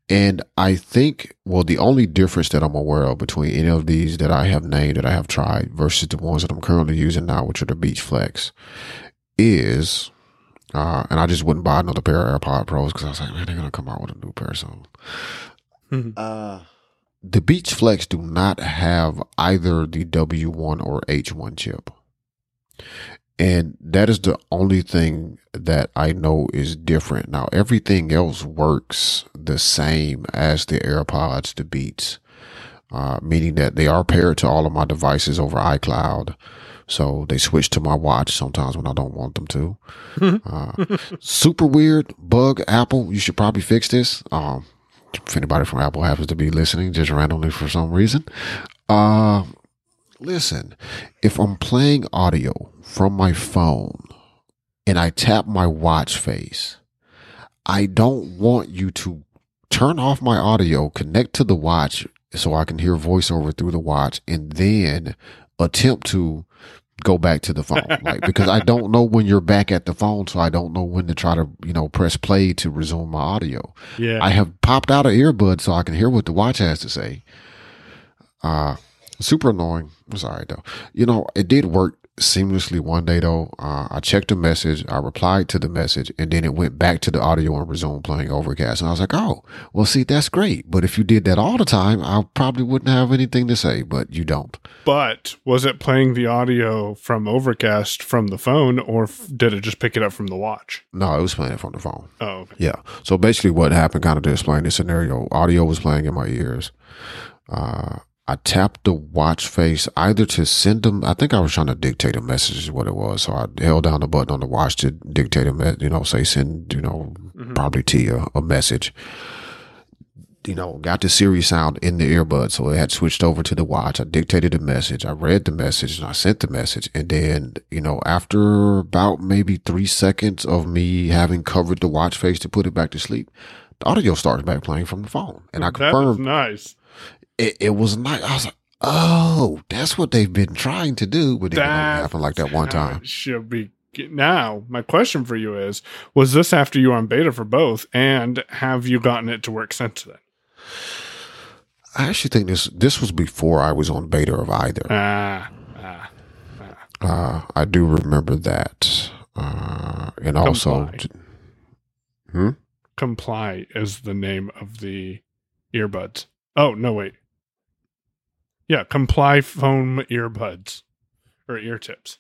[SPEAKER 5] and I think, well, the only difference that I'm aware of between any of these that I have named that I have tried versus the ones that I'm currently using now, which are the Beats Flex, is, uh, and I just wouldn't buy another pair of AirPod Pros because I was like, man, they're gonna come out with a new pair soon.
[SPEAKER 4] Mhm.
[SPEAKER 5] Uh, the Beats Flex do not have either the W1 or H1 chip. And that is the only thing that I know is different. Now, everything else works the same as the AirPods, the Beats, uh, meaning that they are paired to all of my devices over iCloud. So they switch to my watch sometimes when I don't want them to. Uh, super weird bug, Apple. You should probably fix this. Um, if anybody from Apple happens to be listening just randomly for some reason. Uh, listen, if I'm playing audio from my phone and I tap my watch face, I don't want you to turn off my audio, connect to the watch so I can hear voiceover through the watch, and then attempt to go back to the phone. Like, because I don't know when you're back at the phone, so I don't know when to try to, you know, press play to resume my audio.
[SPEAKER 4] Yeah.
[SPEAKER 5] I have popped out an earbud so I can hear what the watch has to say. Uh super annoying. I'm sorry though. You know, it did work seamlessly one day though. Uh, I checked the message, I replied to the message, and then it went back to the audio and resumed playing Overcast. And I was like, oh, well, see, that's great. But if you did that all the time, I probably wouldn't have anything to say. But you don't.
[SPEAKER 4] but was it playing the audio from Overcast from the phone, or f- did it just pick it up from the watch?
[SPEAKER 5] No, it was playing it from the phone.
[SPEAKER 4] Oh, okay.
[SPEAKER 5] Yeah. So basically, what happened, kind of to explain the scenario, audio was playing in my ears. Uh, I tapped the watch face either to send them. I think I was trying to dictate a message, is what it was. So I held down the button on the watch to dictate a message. You know, say send. You know, mm-hmm. probably Tia a message. You know, got the Siri sound in the earbud, so it had switched over to the watch. I dictated the message. I read the message and I sent the message. And then, you know, after about maybe three seconds of me having covered the watch face to put it back to sleep, the audio starts back playing from the phone. And I confirmed
[SPEAKER 4] nice.
[SPEAKER 5] It, it was nice. I was like, oh, that's what they've been trying to do, but it didn't happen like that one time.
[SPEAKER 4] Should be now. My question for you is: Was this after you were on beta for both, and have you gotten it to work since then?
[SPEAKER 5] I actually think this this was before I was on beta of either.
[SPEAKER 4] Ah, ah.
[SPEAKER 5] Uh, I do remember that, uh, and also,
[SPEAKER 4] Comply.
[SPEAKER 5] hmm?
[SPEAKER 4] Comply is the name of the earbuds. Oh no, wait. Yeah, Comply foam earbuds or ear tips.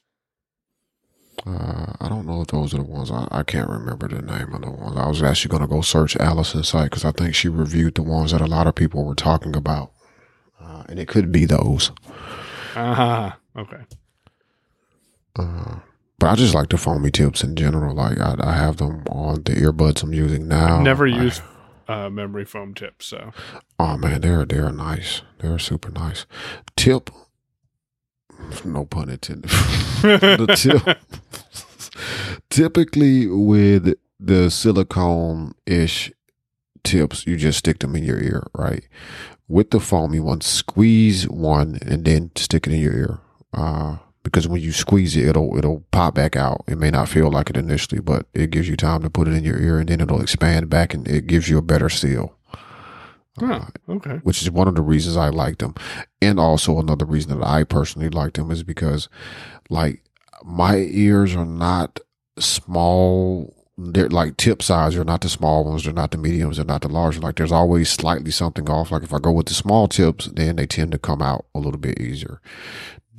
[SPEAKER 5] Uh, I don't know if those are the ones. I, I can't remember the name of the ones. I was actually going to go search Allison's site because I think she reviewed the ones that a lot of people were talking about, uh, and it could be those.
[SPEAKER 4] Ah, okay.
[SPEAKER 5] Uh, but I just like the foamy tips in general. Like I, I have them on the earbuds I'm using now.
[SPEAKER 4] Never
[SPEAKER 5] I-
[SPEAKER 4] used uh, memory foam tips, so
[SPEAKER 5] Oh man, they're they're nice. They're super nice. Tip, no pun intended. the tip. Typically, with the silicone ish tips, you just stick them in your ear, right? With the foamy ones, squeeze one and then stick it in your ear. Uh, because when you squeeze it, it'll it'll pop back out. It may not feel like it initially, but it gives you time to put it in your ear, and then it'll expand back, and it gives you a better seal.
[SPEAKER 4] Huh, uh, okay.
[SPEAKER 5] which is one of the reasons I liked them. And also another reason that I personally liked them is because like my ears are not small. They're like tip size. They're not the small ones. They're not the mediums. They're not the large. Ones. Like there's always slightly something off. Like if I go with the small tips, then they tend to come out a little bit easier.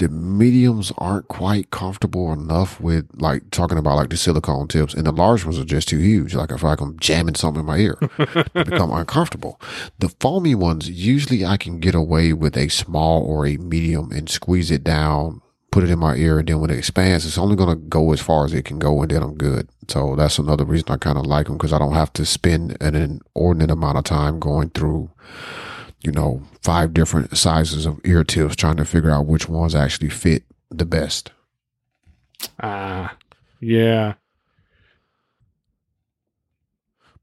[SPEAKER 5] The mediums aren't quite comfortable enough with like talking about like the silicone tips, and the large ones are just too huge. Like I feel like I'm jamming something in my ear, they become uncomfortable. The foamy ones usually I can get away with a small or a medium and squeeze it down, put it in my ear, and then when it expands, it's only gonna go as far as it can go, and then I'm good. So that's another reason I kind of like them because I don't have to spend an inordinate amount of time going through you know, five different sizes of ear tips trying to figure out which ones actually fit the best.
[SPEAKER 4] Ah, yeah.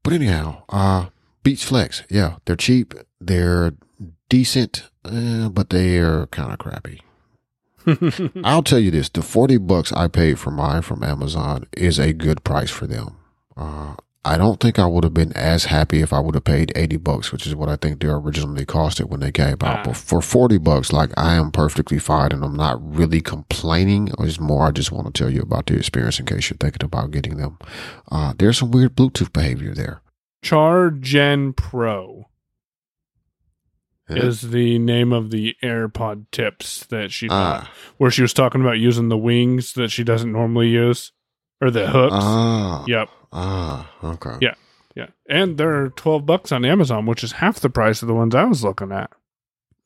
[SPEAKER 5] But anyhow, uh, Beats Flex, yeah, they're cheap, they're decent, uh, but they're kind of crappy. I'll tell you this: the forty bucks I paid for mine from Amazon is a good price for them. Uh, I don't think I would have been as happy if I would have paid 80 bucks, which is what I think they originally costed when they came out.
[SPEAKER 4] Ah.
[SPEAKER 5] But for 40 bucks, like I am perfectly fine and I'm not really complaining. It's more, I just want to tell you about the experience in case you're thinking about getting them. Uh, there's some weird Bluetooth behavior there.
[SPEAKER 4] Char Gen Pro
[SPEAKER 5] Yeah.
[SPEAKER 4] is the name of the AirPod tips that she
[SPEAKER 5] Ah,
[SPEAKER 4] where she was talking about using the wings that she doesn't normally use, or the hooks.
[SPEAKER 5] ah,
[SPEAKER 4] Yep.
[SPEAKER 5] ah, okay.
[SPEAKER 4] Yeah. Yeah. And they're 12 bucks on Amazon, which is half the price of the ones I was looking at.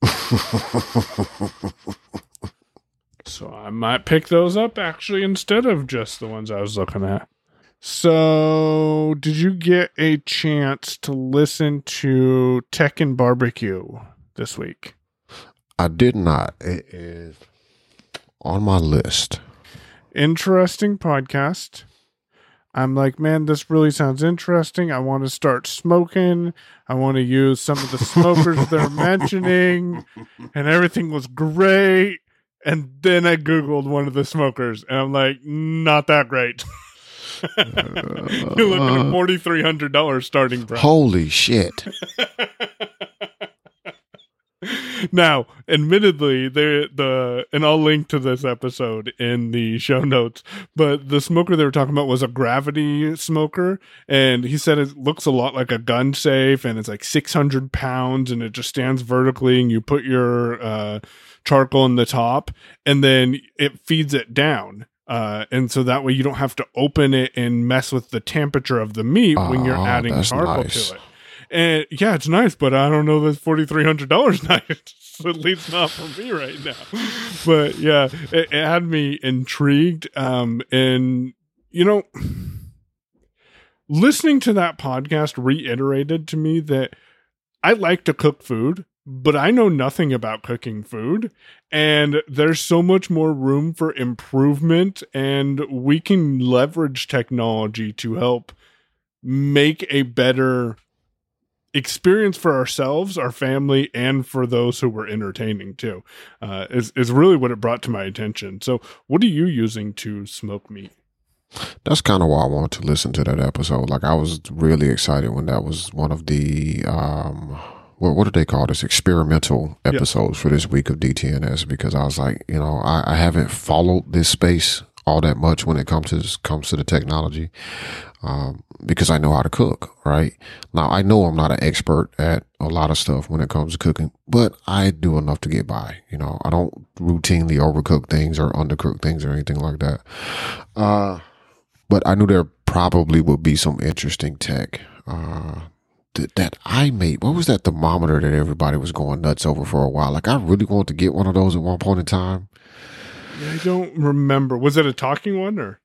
[SPEAKER 4] So I might pick those up actually instead of just the ones I was looking at. So, did you get a chance to listen to Tech and Barbecue this week?
[SPEAKER 5] I did not. It is on my list.
[SPEAKER 4] Interesting podcast. I'm like, man, this really sounds interesting. I want to start smoking. I want to use some of the smokers they're mentioning, and everything was great. And then I Googled one of the smokers, and I'm like, not that great. You're looking at forty three hundred dollars starting price.
[SPEAKER 5] Holy shit.
[SPEAKER 4] now, admittedly, the the and I'll link to this episode in the show notes. But the smoker they were talking about was a gravity smoker, and he said it looks a lot like a gun safe, and it's like six hundred pounds, and it just stands vertically, and you put your uh, charcoal in the top, and then it feeds it down. Uh, and so that way you don't have to open it and mess with the temperature of the meat when you're
[SPEAKER 5] Oh,
[SPEAKER 4] adding charcoal
[SPEAKER 5] nice.
[SPEAKER 4] to it. And yeah, it's nice, but I don't know that's forty three hundred dollars nice. At least not for me right now. But yeah, it, it had me intrigued. Um, and you know, listening to that podcast reiterated to me that I like to cook food, but I know nothing about cooking food. And there's so much more room for improvement, and we can leverage technology to help make a better experience for ourselves, our family, and for those who we're entertaining too. Uh, is is really what it brought to my attention. So, what are you using to smoke meat?
[SPEAKER 5] That's kind of why I wanted to listen to that episode. Like I was really excited when that was one of the um what what do they call this experimental episodes for this week of DTNS because I was like, you know, I, I haven't followed this space all that much when it comes to comes to the technology um, because I know how to cook. Right now, I know I'm not an expert at a lot of stuff when it comes to cooking, but I do enough to get by. You know, I don't routinely overcook things or undercook things or anything like that. Uh, but I knew there probably would be some interesting tech uh, that, that I made. What was that thermometer that everybody was going nuts over for a while? Like I really wanted to get one of those at one point in time.
[SPEAKER 4] I don't remember. Was it a talking one or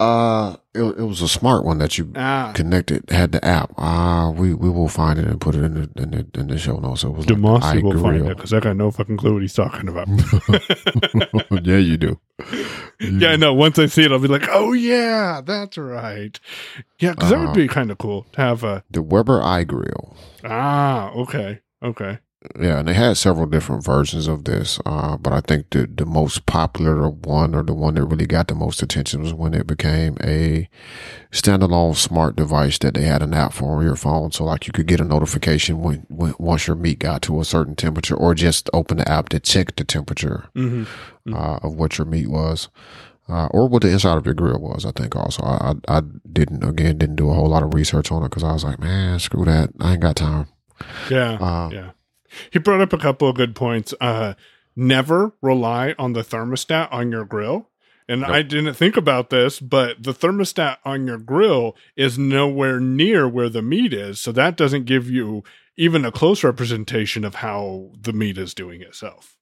[SPEAKER 5] Uh, it, it was a smart one that you
[SPEAKER 4] ah?
[SPEAKER 5] connected had the app. Ah, we we will find it and put it in the in the, in the show notes. It was like
[SPEAKER 4] Damashe will find it because I got no fucking clue what he's talking about.
[SPEAKER 5] yeah, you do.
[SPEAKER 4] yeah, I know. Once I see it, I'll be like, "Oh yeah, that's right." Yeah, because that
[SPEAKER 5] Uh-huh.
[SPEAKER 4] would be kind of cool to have a
[SPEAKER 5] The Weber iGrill.
[SPEAKER 4] ah. Okay, okay.
[SPEAKER 5] Yeah, and they had several different versions of this, uh, but I think the the most popular one or the one that really got the most attention was when it became a standalone smart device that they had an app for on your phone. So like you could get a notification when, when once your meat got to a certain temperature, or just open the app to check the temperature
[SPEAKER 4] Mm-hmm.
[SPEAKER 5] uh, of what your meat was. Uh, or what the inside of your grill was, I think also. I, I, I didn't, again, didn't do a whole lot of research on it because I was like, man, screw that. I ain't got time.
[SPEAKER 4] Yeah.
[SPEAKER 5] Uh,
[SPEAKER 4] yeah. He brought up a couple of good points. Uh, never rely on the thermostat on your grill. And I didn't think about this, but the thermostat on your grill is nowhere near where the meat is. So that doesn't give you even a close representation of how the meat is doing itself.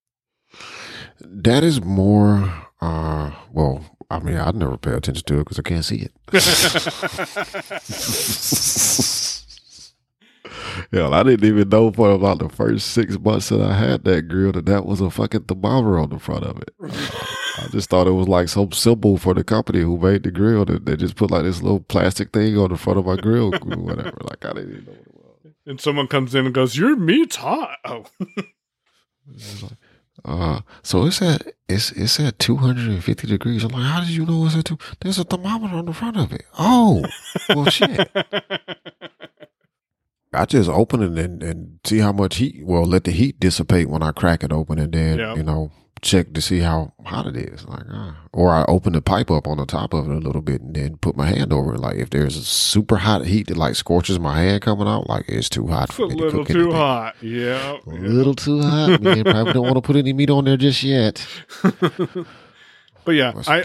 [SPEAKER 5] That is more, uh, well, I mean, I'd never pay attention to it because I can't see it. Yeah, I didn't even know for about the first six months that I had that grill that that was a fucking thermometer on the front of it. I just thought it was like some symbol for the company who made the grill that they just put like this little plastic thing on the front of my grill, or whatever. Like I didn't even know what it was.
[SPEAKER 4] and someone comes in and goes, Your meat's hot. Oh,
[SPEAKER 5] Uh, so it's at it's it's at two hundred and fifty degrees. I'm like, how did you know it's at two? There's a thermometer on the front of it. Oh, well, shit. I just open it and, and see how much heat. Well, let the heat dissipate when I crack it open, and then
[SPEAKER 4] Yeah.
[SPEAKER 5] you know check to see how hot it is. Like, ah. or I open the pipe up on the top of it a little bit, and then put my hand over it. Like, if there's a super hot heat that like scorches my hand coming out, like it's too hot
[SPEAKER 4] it's
[SPEAKER 5] for
[SPEAKER 4] a
[SPEAKER 5] me to
[SPEAKER 4] little
[SPEAKER 5] cook
[SPEAKER 4] too
[SPEAKER 5] anything.
[SPEAKER 4] hot. Yeah.
[SPEAKER 5] A little too hot. Man, probably don't want to put any meat on there just yet.
[SPEAKER 4] But yeah, I,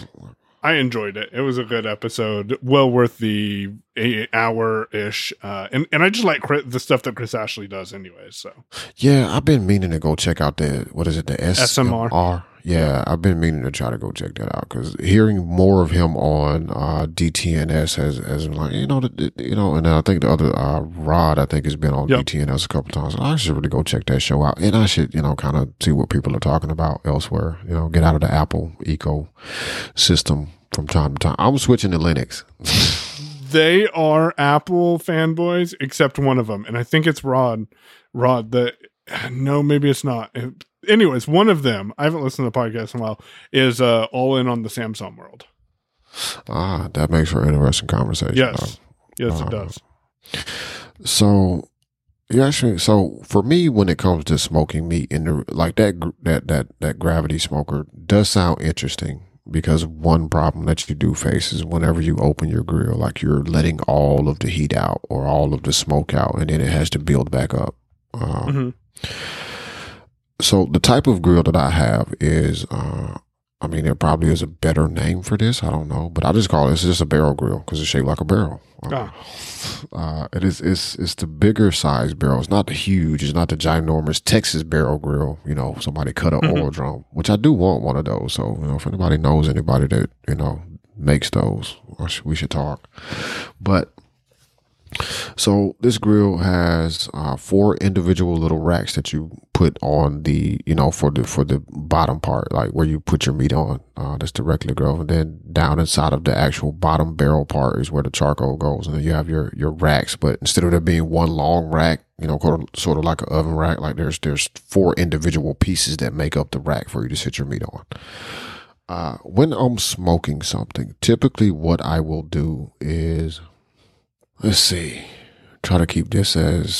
[SPEAKER 4] I enjoyed it. It was a good episode, well worth the eight hour ish. Uh, and and I just like Chris, the stuff that Chris Ashley does, anyway. So
[SPEAKER 5] Yeah, I've been meaning to go check out the what is it, the SMR?
[SPEAKER 4] SMR.
[SPEAKER 5] Yeah, I've been meaning to try to go check that out because hearing more of him on uh, DTNS has has been like you know the, the- you know, and I think the other uh, Rod I think has been on
[SPEAKER 4] Yep.
[SPEAKER 5] DTNS a couple times. I should really go check that show out, and I should you know kind of see what people are talking about elsewhere. You know, get out of the Apple ecosystem from time to time. I'm switching to Linux.
[SPEAKER 4] they are Apple fanboys, except one of them, and I think it's Rod. Rod, the no, maybe it's not. Anyways, one of them, I haven't listened to the podcast in a while, is uh, all in on the Samsung world.
[SPEAKER 5] ah, that makes for interesting conversation.
[SPEAKER 4] Yes, yes,
[SPEAKER 5] Uh,
[SPEAKER 4] it does.
[SPEAKER 5] So, yeah, actually, so for me, when it comes to smoking meat in the like that that that that gravity smoker does sound interesting because one problem that you do face is whenever you open your grill, like you're letting all of the heat out or all of the smoke out, and then it has to build back up. Um,
[SPEAKER 4] Mhm.
[SPEAKER 5] So the type of grill that I have is, uh, I mean, there probably is a better name for this. I don't know, but I just call it. It's just a barrel grill because it's shaped like a barrel. Uh, uh, it is. It's it's the bigger size barrel. It's not the huge. It's not the ginormous Texas barrel grill. You know, somebody cut an
[SPEAKER 4] Mhm.
[SPEAKER 5] oil drum, which I do want one of those. So you know, if anybody knows anybody that you know makes those, we should talk. But so this grill has uh, four individual little racks that you put on the, you know, for the for the bottom part, like where you put your meat on. Uh, that's the regular and then down inside of the actual bottom barrel part is where the charcoal goes, and then you have your your racks. But instead of there being one long rack, you know, sort of, sort of like an oven rack, like there's there's four individual pieces that make up the rack for you to sit your meat on. Uh, when I'm smoking something, typically what I will do is let's see try to keep this as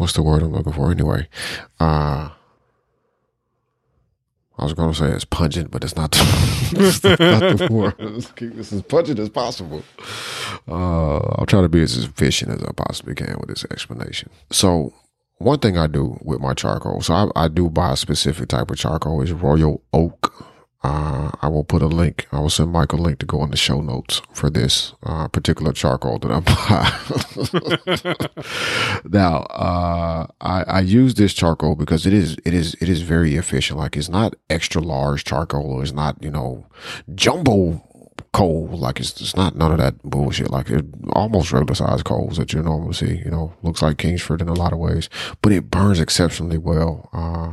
[SPEAKER 5] what's the word i'm looking for anyway uh I was going to say it's pungent, but it's not. it's not the word. Let's keep this as pungent as possible. Uh, I'll try to be as efficient as I possibly can with this explanation. So, one thing I do with my charcoal, so I, I do buy a specific type of charcoal, is Royal Oak. Uh, I will put a link. I will send Mike a link to go in the show notes for this uh, particular charcoal that I buy. now, uh, I, I use this charcoal because it is it is it is very efficient. Like it's not extra large charcoal, it's not you know jumbo coal. Like it's it's not none of that bullshit. Like it almost regular size coals that you normally see. You know, looks like Kingsford in a lot of ways, but it burns exceptionally well. Uh,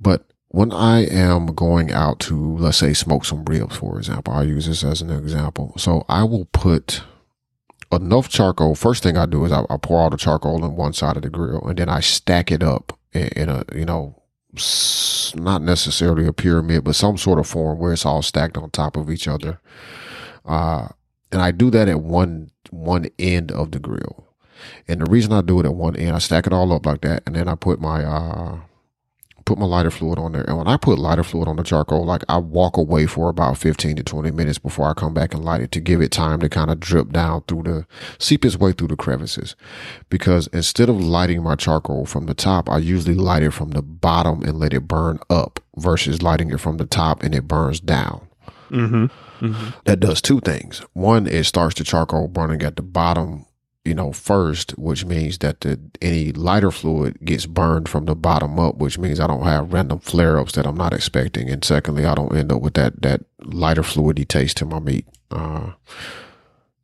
[SPEAKER 5] but when I am going out to, let's say, smoke some ribs, for example, I'll use this as an example. So I will put enough charcoal. First thing I do is I, I pour all the charcoal on one side of the grill, and then I stack it up in, in a you know not necessarily a pyramid, but some sort of form where it's all stacked on top of each other. Uh, and I do that at one one end of the grill. And the reason I do it at one end, I stack it all up like that, and then I put my uh put my lighter fluid on there. And when I put lighter fluid on the charcoal, like I walk away for about 15 to 20 minutes before I come back and light it to give it time to kind of drip down through the, seep its way through the crevices. Because instead of lighting my charcoal from the top, I usually light it from the bottom and let it burn up versus lighting it from the top and it burns down. Mm-hmm. Mm-hmm. That does two things. One, it starts the charcoal burning at the bottom you know, first, which means that the any lighter fluid gets burned from the bottom up, which means I don't have random flare ups that I'm not expecting. And secondly, I don't end up with that that lighter fluidy taste to my meat. Uh,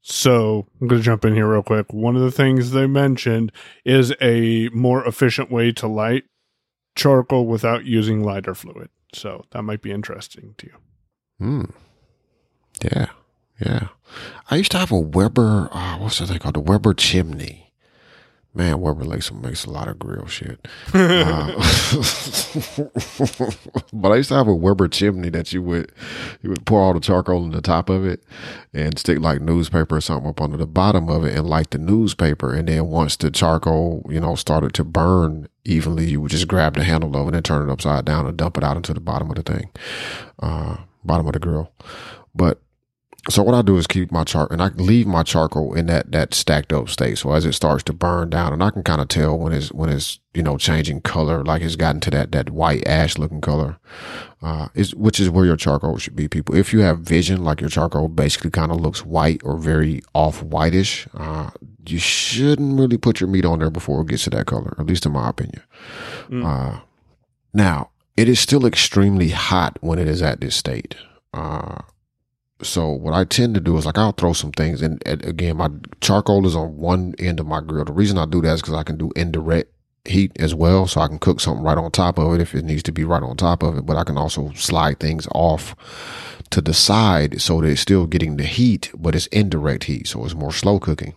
[SPEAKER 4] So I'm going to jump in here real quick. One of the things they mentioned is a more efficient way to light charcoal without using lighter fluid. So that might be interesting to you.
[SPEAKER 5] hmm. Yeah, yeah. I used to have a Weber. Uh, what's that thing called? The Weber chimney. Man, Weber makes makes a lot of grill shit. Uh, but I used to have a Weber chimney that you would you would pour all the charcoal in the top of it and stick like newspaper or something up under the bottom of it and light the newspaper. And then once the charcoal, you know, started to burn evenly, you would just grab the handle of it and turn it upside down and dump it out into the bottom of the thing, uh, bottom of the grill. But so what I do is keep my char and I leave my charcoal in that that stacked up state. So as it starts to burn down, and I can kind of tell when it's when it's you know changing color, like it's gotten to that that white ash looking color, uh, is which is where your charcoal should be. People, if you have vision, like your charcoal basically kind of looks white or very off whitish, uh, you shouldn't really put your meat on there before it gets to that color. At least in my opinion. Uh, now it is still extremely hot when it is at this state. Uh, so what I tend to do is like I'll throw some things and, again my charcoal is on one end of my grill. The reason I do that is because I can do indirect heat as well, so I can cook something right on top of it if it needs to be right on top of it. But I can also slide things off to the side so that it's still getting the heat, but it's indirect heat, so it's more slow cooking.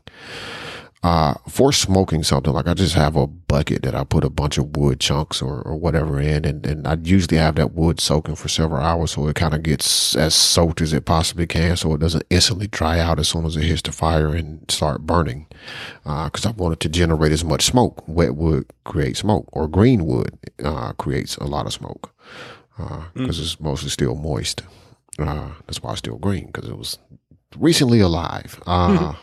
[SPEAKER 5] Uh, for smoking something, like I just have a bucket that I put a bunch of wood chunks or, or whatever in, and, and I usually have that wood soaking for several hours so it kind of gets as soaked as it possibly can so it doesn't instantly dry out as soon as it hits the fire and start burning. Uh, cause I want it to generate as much smoke. Wet wood creates smoke or green wood, uh, creates a lot of smoke, uh, cause it's mostly still moist. Uh, that's why it's still green because it was recently alive. Uh,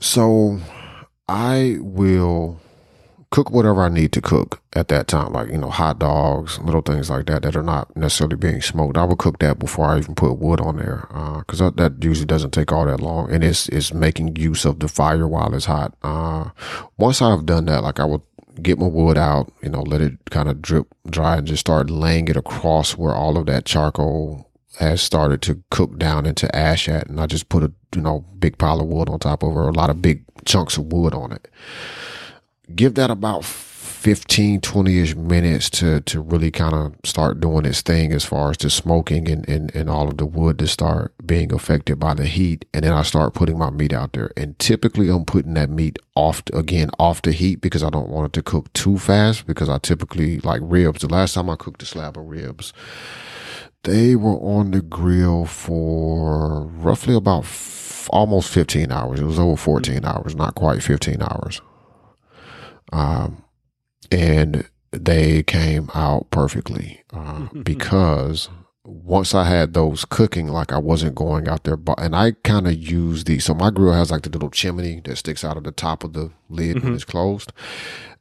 [SPEAKER 5] so I will cook whatever I need to cook at that time, like, you know, hot dogs, little things like that that are not necessarily being smoked. I will cook that before I even put wood on there because that, that usually doesn't take all that long and it's, it's making use of the fire while it's hot. Uh, once I've done that, like I will get my wood out, you know, let it kind of drip dry and just start laying it across where all of that charcoal has started to cook down into ash at. And I just put a, you know, big pile of wood on top of or a lot of big chunks of wood on it. Give that about 15, 20 ish minutes to, to really kind of start doing its thing as far as the smoking and, and, and all of the wood to start being affected by the heat. And then I start putting my meat out there. And typically I'm putting that meat off, again, off the heat because I don't want it to cook too fast because I typically like ribs. The last time I cooked a slab of ribs, they were on the grill for roughly about f- almost 15 hours. It was over 14 hours, not quite 15 hours. Um, and they came out perfectly uh, because once I had those cooking, like I wasn't going out there, but and I kind of use the so my grill has like the little chimney that sticks out of the top of the lid when it's closed.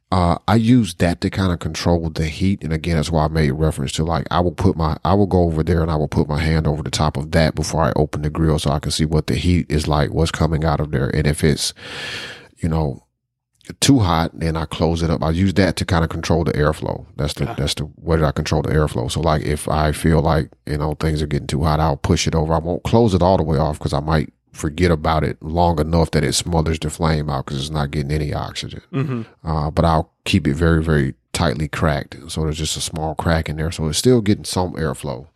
[SPEAKER 5] Uh, I use that to kind of control the heat, and again, that's why I made reference to like I will put my I will go over there and I will put my hand over the top of that before I open the grill so I can see what the heat is like, what's coming out of there, and if it's you know too hot, then I close it up. I use that to kind of control the airflow. That's the that's the way that I control the airflow. So like if I feel like you know things are getting too hot, I'll push it over. I won't close it all the way off because I might forget about it long enough that it smothers the flame out because it's not getting any oxygen. Uh, but I'll keep it very very tightly cracked, so there's just a small crack in there, so it's still getting some airflow.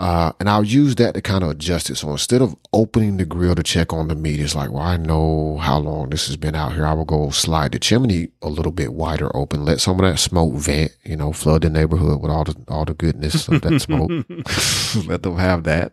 [SPEAKER 5] Uh, and I'll use that to kind of adjust it. So instead of opening the grill to check on the meat, it's like, well, I know how long this has been out here. I will go slide the chimney a little bit wider open, let some of that smoke vent, you know, flood the neighborhood with all the, all the goodness of that smoke. let them have that.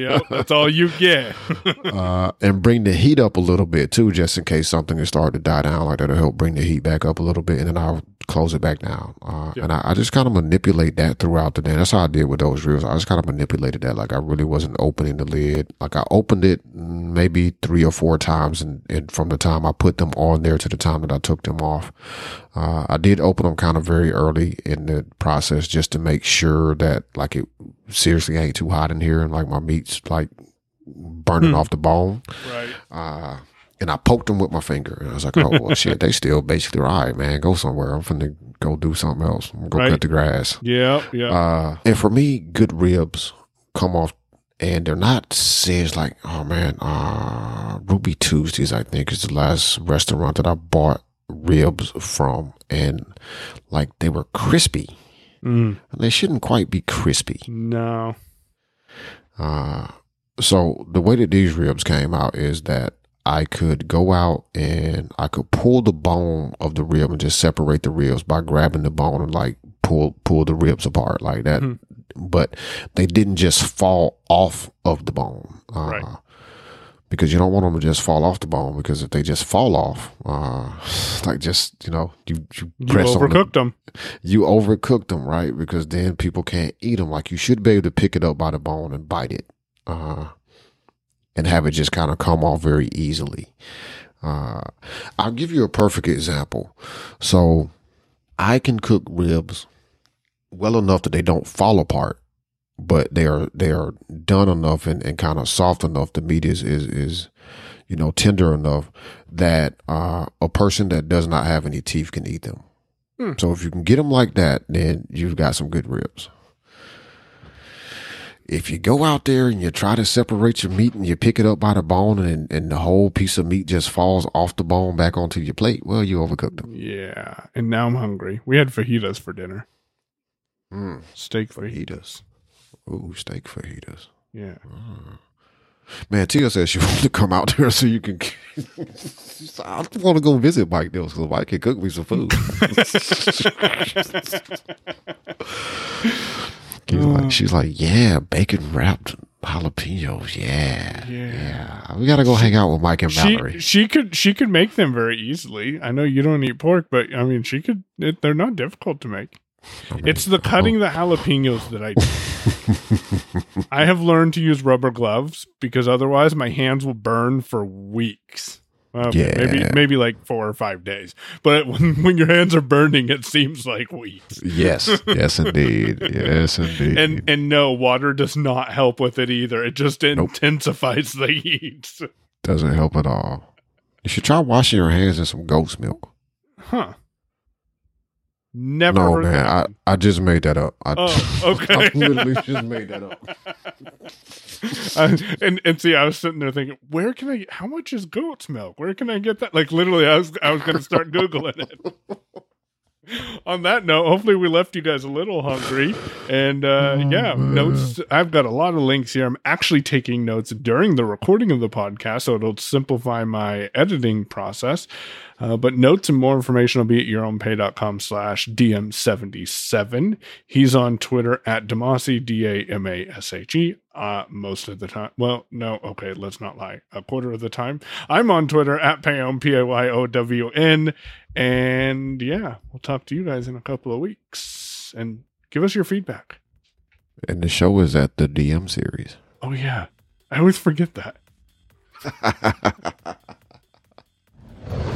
[SPEAKER 4] yeah, that's all you get.
[SPEAKER 5] uh, and bring the heat up a little bit too, just in case something is starting to die down like that. will help bring the heat back up a little bit. And then I'll close it back down. Uh, and I, I just kind of manipulate that throughout the day. That's how I did with those ribs. I just kind of manipulated that. Like I really wasn't opening the lid. Like I opened it maybe three or four times, and, and from the time I put them on there to the time that I took them off, uh, I did open them kind of very early in the process just to make sure that like it seriously ain't too hot in here and like my meat's like burning hmm. off the bone.
[SPEAKER 4] Right.
[SPEAKER 5] Uh, and I poked them with my finger. And I was like, oh, well, shit, they still basically, all right, man, go somewhere. I'm finna go do something else. go right. cut the grass.
[SPEAKER 4] Yeah, yeah.
[SPEAKER 5] Uh, and for me, good ribs come off and they're not singed like, oh man, uh, Ruby Tuesdays, I think is the last restaurant that I bought ribs from. And like they were crispy. Mm. They shouldn't quite be crispy.
[SPEAKER 4] No.
[SPEAKER 5] Uh, so the way that these ribs came out is that I could go out and I could pull the bone of the rib and just separate the ribs by grabbing the bone and like pull pull the ribs apart like that. Mm-hmm. But they didn't just fall off of the bone. Uh, right. Because you don't want them to just fall off the bone. Because if they just fall off, uh, like just you know, you you,
[SPEAKER 4] you overcooked them.
[SPEAKER 5] You overcooked them, right? Because then people can't eat them. Like you should be able to pick it up by the bone and bite it. Uh, and have it just kind of come off very easily. Uh, I'll give you a perfect example. So I can cook ribs well enough that they don't fall apart, but they are they are done enough and, and kind of soft enough. The meat is is is you know tender enough that uh, a person that does not have any teeth can eat them. Hmm. So if you can get them like that, then you've got some good ribs if you go out there and you try to separate your meat and you pick it up by the bone and, and the whole piece of meat just falls off the bone back onto your plate, well, you overcooked them.
[SPEAKER 4] Yeah. And now I'm hungry. We had fajitas for dinner.
[SPEAKER 5] Mm.
[SPEAKER 4] Steak fajitas.
[SPEAKER 5] Ooh, steak fajitas.
[SPEAKER 4] Yeah. Mm.
[SPEAKER 5] Man, Tia says she wants to come out there so you can. I want to go visit Mike Dills because Mike can cook me some food. She's like, mm. she's like, yeah, bacon wrapped jalapenos. Yeah, yeah, yeah. We got to go hang out with Mike and Mallory.
[SPEAKER 4] She, she could, she could make them very easily. I know you don't eat pork, but I mean, she could. It, they're not difficult to make. It's the cutting the jalapenos that I do. I have learned to use rubber gloves because otherwise my hands will burn for weeks. Okay, yeah. maybe maybe like four or five days. But when, when your hands are burning, it seems like weeks.
[SPEAKER 5] Yes, yes, indeed, yes, indeed.
[SPEAKER 4] And and no, water does not help with it either. It just nope. intensifies the heat.
[SPEAKER 5] Doesn't help at all. You should try washing your hands in some goat's milk.
[SPEAKER 4] Huh. Never.
[SPEAKER 5] No, man. I, I just made that up. I,
[SPEAKER 4] oh, okay. I
[SPEAKER 5] literally just made that up.
[SPEAKER 4] uh, and and see, I was sitting there thinking, where can I? How much is goat's milk? Where can I get that? Like literally, I was I was going to start googling it. on that note, hopefully we left you guys a little hungry. And uh, oh, yeah, notes. I've got a lot of links here. I'm actually taking notes during the recording of the podcast, so it'll simplify my editing process. Uh, but notes and more information will be at yourownpay.com slash DM77. He's on Twitter at Damashe, D-A-M-A-S-H-E, uh, most of the time. Well, no, okay, let's not lie. A quarter of the time. I'm on Twitter at Payown, P-A-Y-O-W-N. And yeah, we'll talk to you guys in a couple of weeks and give us your feedback.
[SPEAKER 5] And the show is at the DM series.
[SPEAKER 4] Oh, yeah. I always forget that.